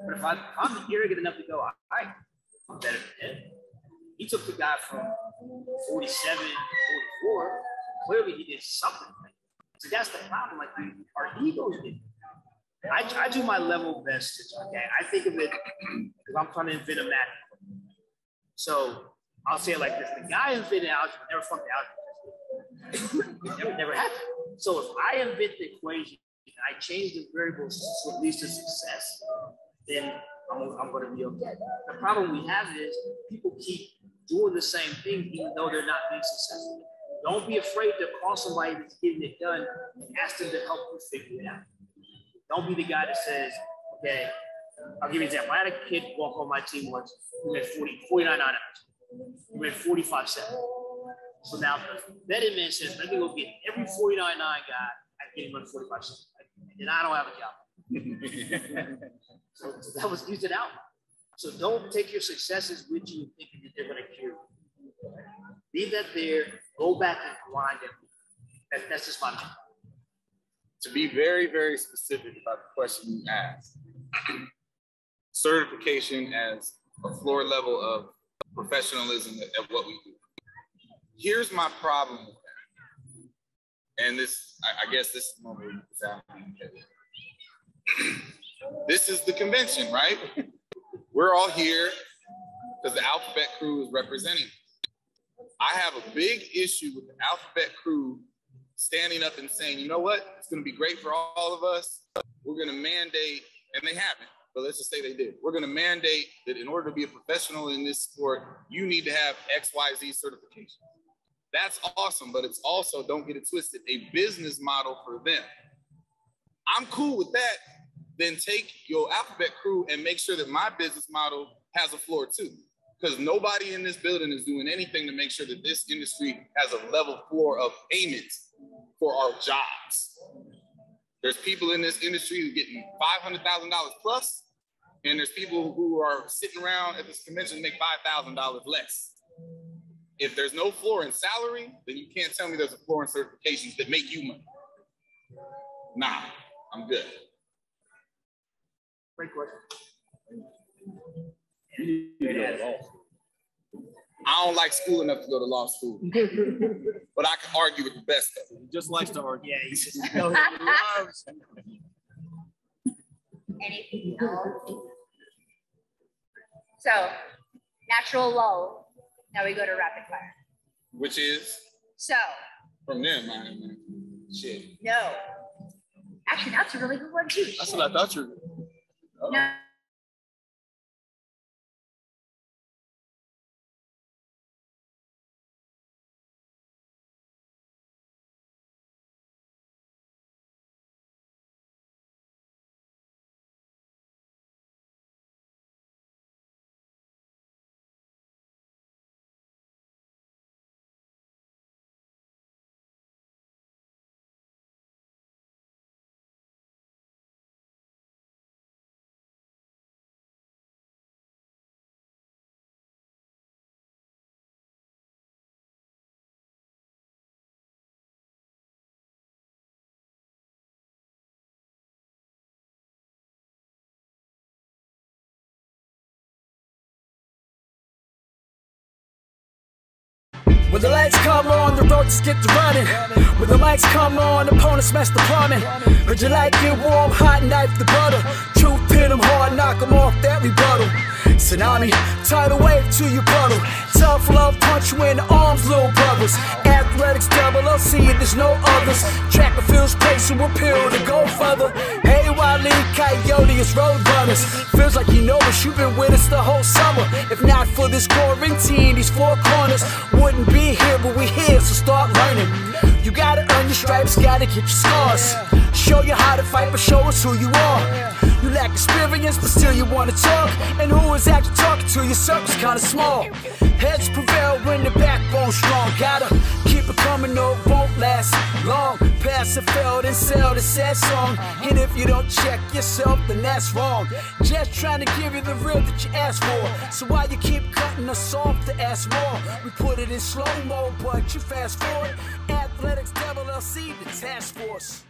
But if, I, if I'm arrogant enough to go, I'm better than him. He took the guy from 47 44. Clearly, he did something. So that's the problem. Like our egos did. I, I do my level best. Okay, I think of it because I'm trying to invent a math. So I'll say it like this: the guy invented algebra never fucked algebra never, never. So if I invent the equation I change the variables to lead to success, then I'm, I'm going to be okay. The problem we have is people keep doing the same thing even though they're not being successful. Don't be afraid to call somebody that's getting it done and ask them to help you figure it out. Don't be the guy that says, okay, I'll give you an example. I had a kid walk on my team once who made 40, 49 items. He made 45 7. So now the betting man says, let me go get every 49.9 guy, I get him on 45 cents. And I don't have a job. so, so, that was used it out. So don't take your successes with you thinking that they're going to cure you. Leave that there, go back and grind it. That, that's just my job. To be very, very specific about the question you asked, certification as a floor level of professionalism at, at what we do here's my problem with that. And this, I, I guess this is This is the convention, right? We're all here because the alphabet crew is representing. I have a big issue with the alphabet crew standing up and saying, you know what? It's going to be great for all of us. We're going to mandate, and they haven't, but let's just say they did. We're going to mandate that in order to be a professional in this sport, you need to have XYZ certification. That's awesome, but it's also, don't get it twisted, a business model for them. I'm cool with that. Then take your alphabet crew and make sure that my business model has a floor too. Because nobody in this building is doing anything to make sure that this industry has a level floor of payment for our jobs. There's people in this industry who getting $500,000 plus, and there's people who are sitting around at this convention make $5,000 less. If there's no floor in salary, then you can't tell me there's a floor in certifications that make you money. Nah, I'm good. Great question. I don't like school enough to go to law school, but I can argue with the best of them. He just likes to argue. Yeah, he just he loves. Anything else? So, natural lull. Now we go to rapid fire. Which is? So. From them, man. Shit. No. Actually, that's a really good one too. That's what I thought you were. No. When the lights come on, the road just get to running. When the mics come on, opponents smash the plumbing. Heard you like it warm, hot knife the butter. Truth hit 'em hard, knock 'em off that rebuttal. Tsunami, tidal wave to your puddle. Tough love punch you in the arms, little brothers. Athletics double I'll see OC, there's no others. Track and field's pace and we'll peel to go further. Hey, Wally, Coyote, road runners. Feels like you know us, you've been with us the whole summer. If not for this quarantine, these four corners wouldn't be here, but we here, so start learning. You gotta earn your stripes, gotta get your scars. Show you how to fight, but show us who you are. You lack experience, but still you wanna talk. And who is actually talking to you? Circle's kinda small. Heads prevail when the backbone's strong. Gotta keep it coming, no, won't last long. Pass it, failed, and sell the sad song. And if you don't check yourself, then that's wrong. Just trying to give you the real that you asked for. So why you keep cutting us off to ask more? We put it in slow mo, but you fast forward. Athletics Double LC, the task force.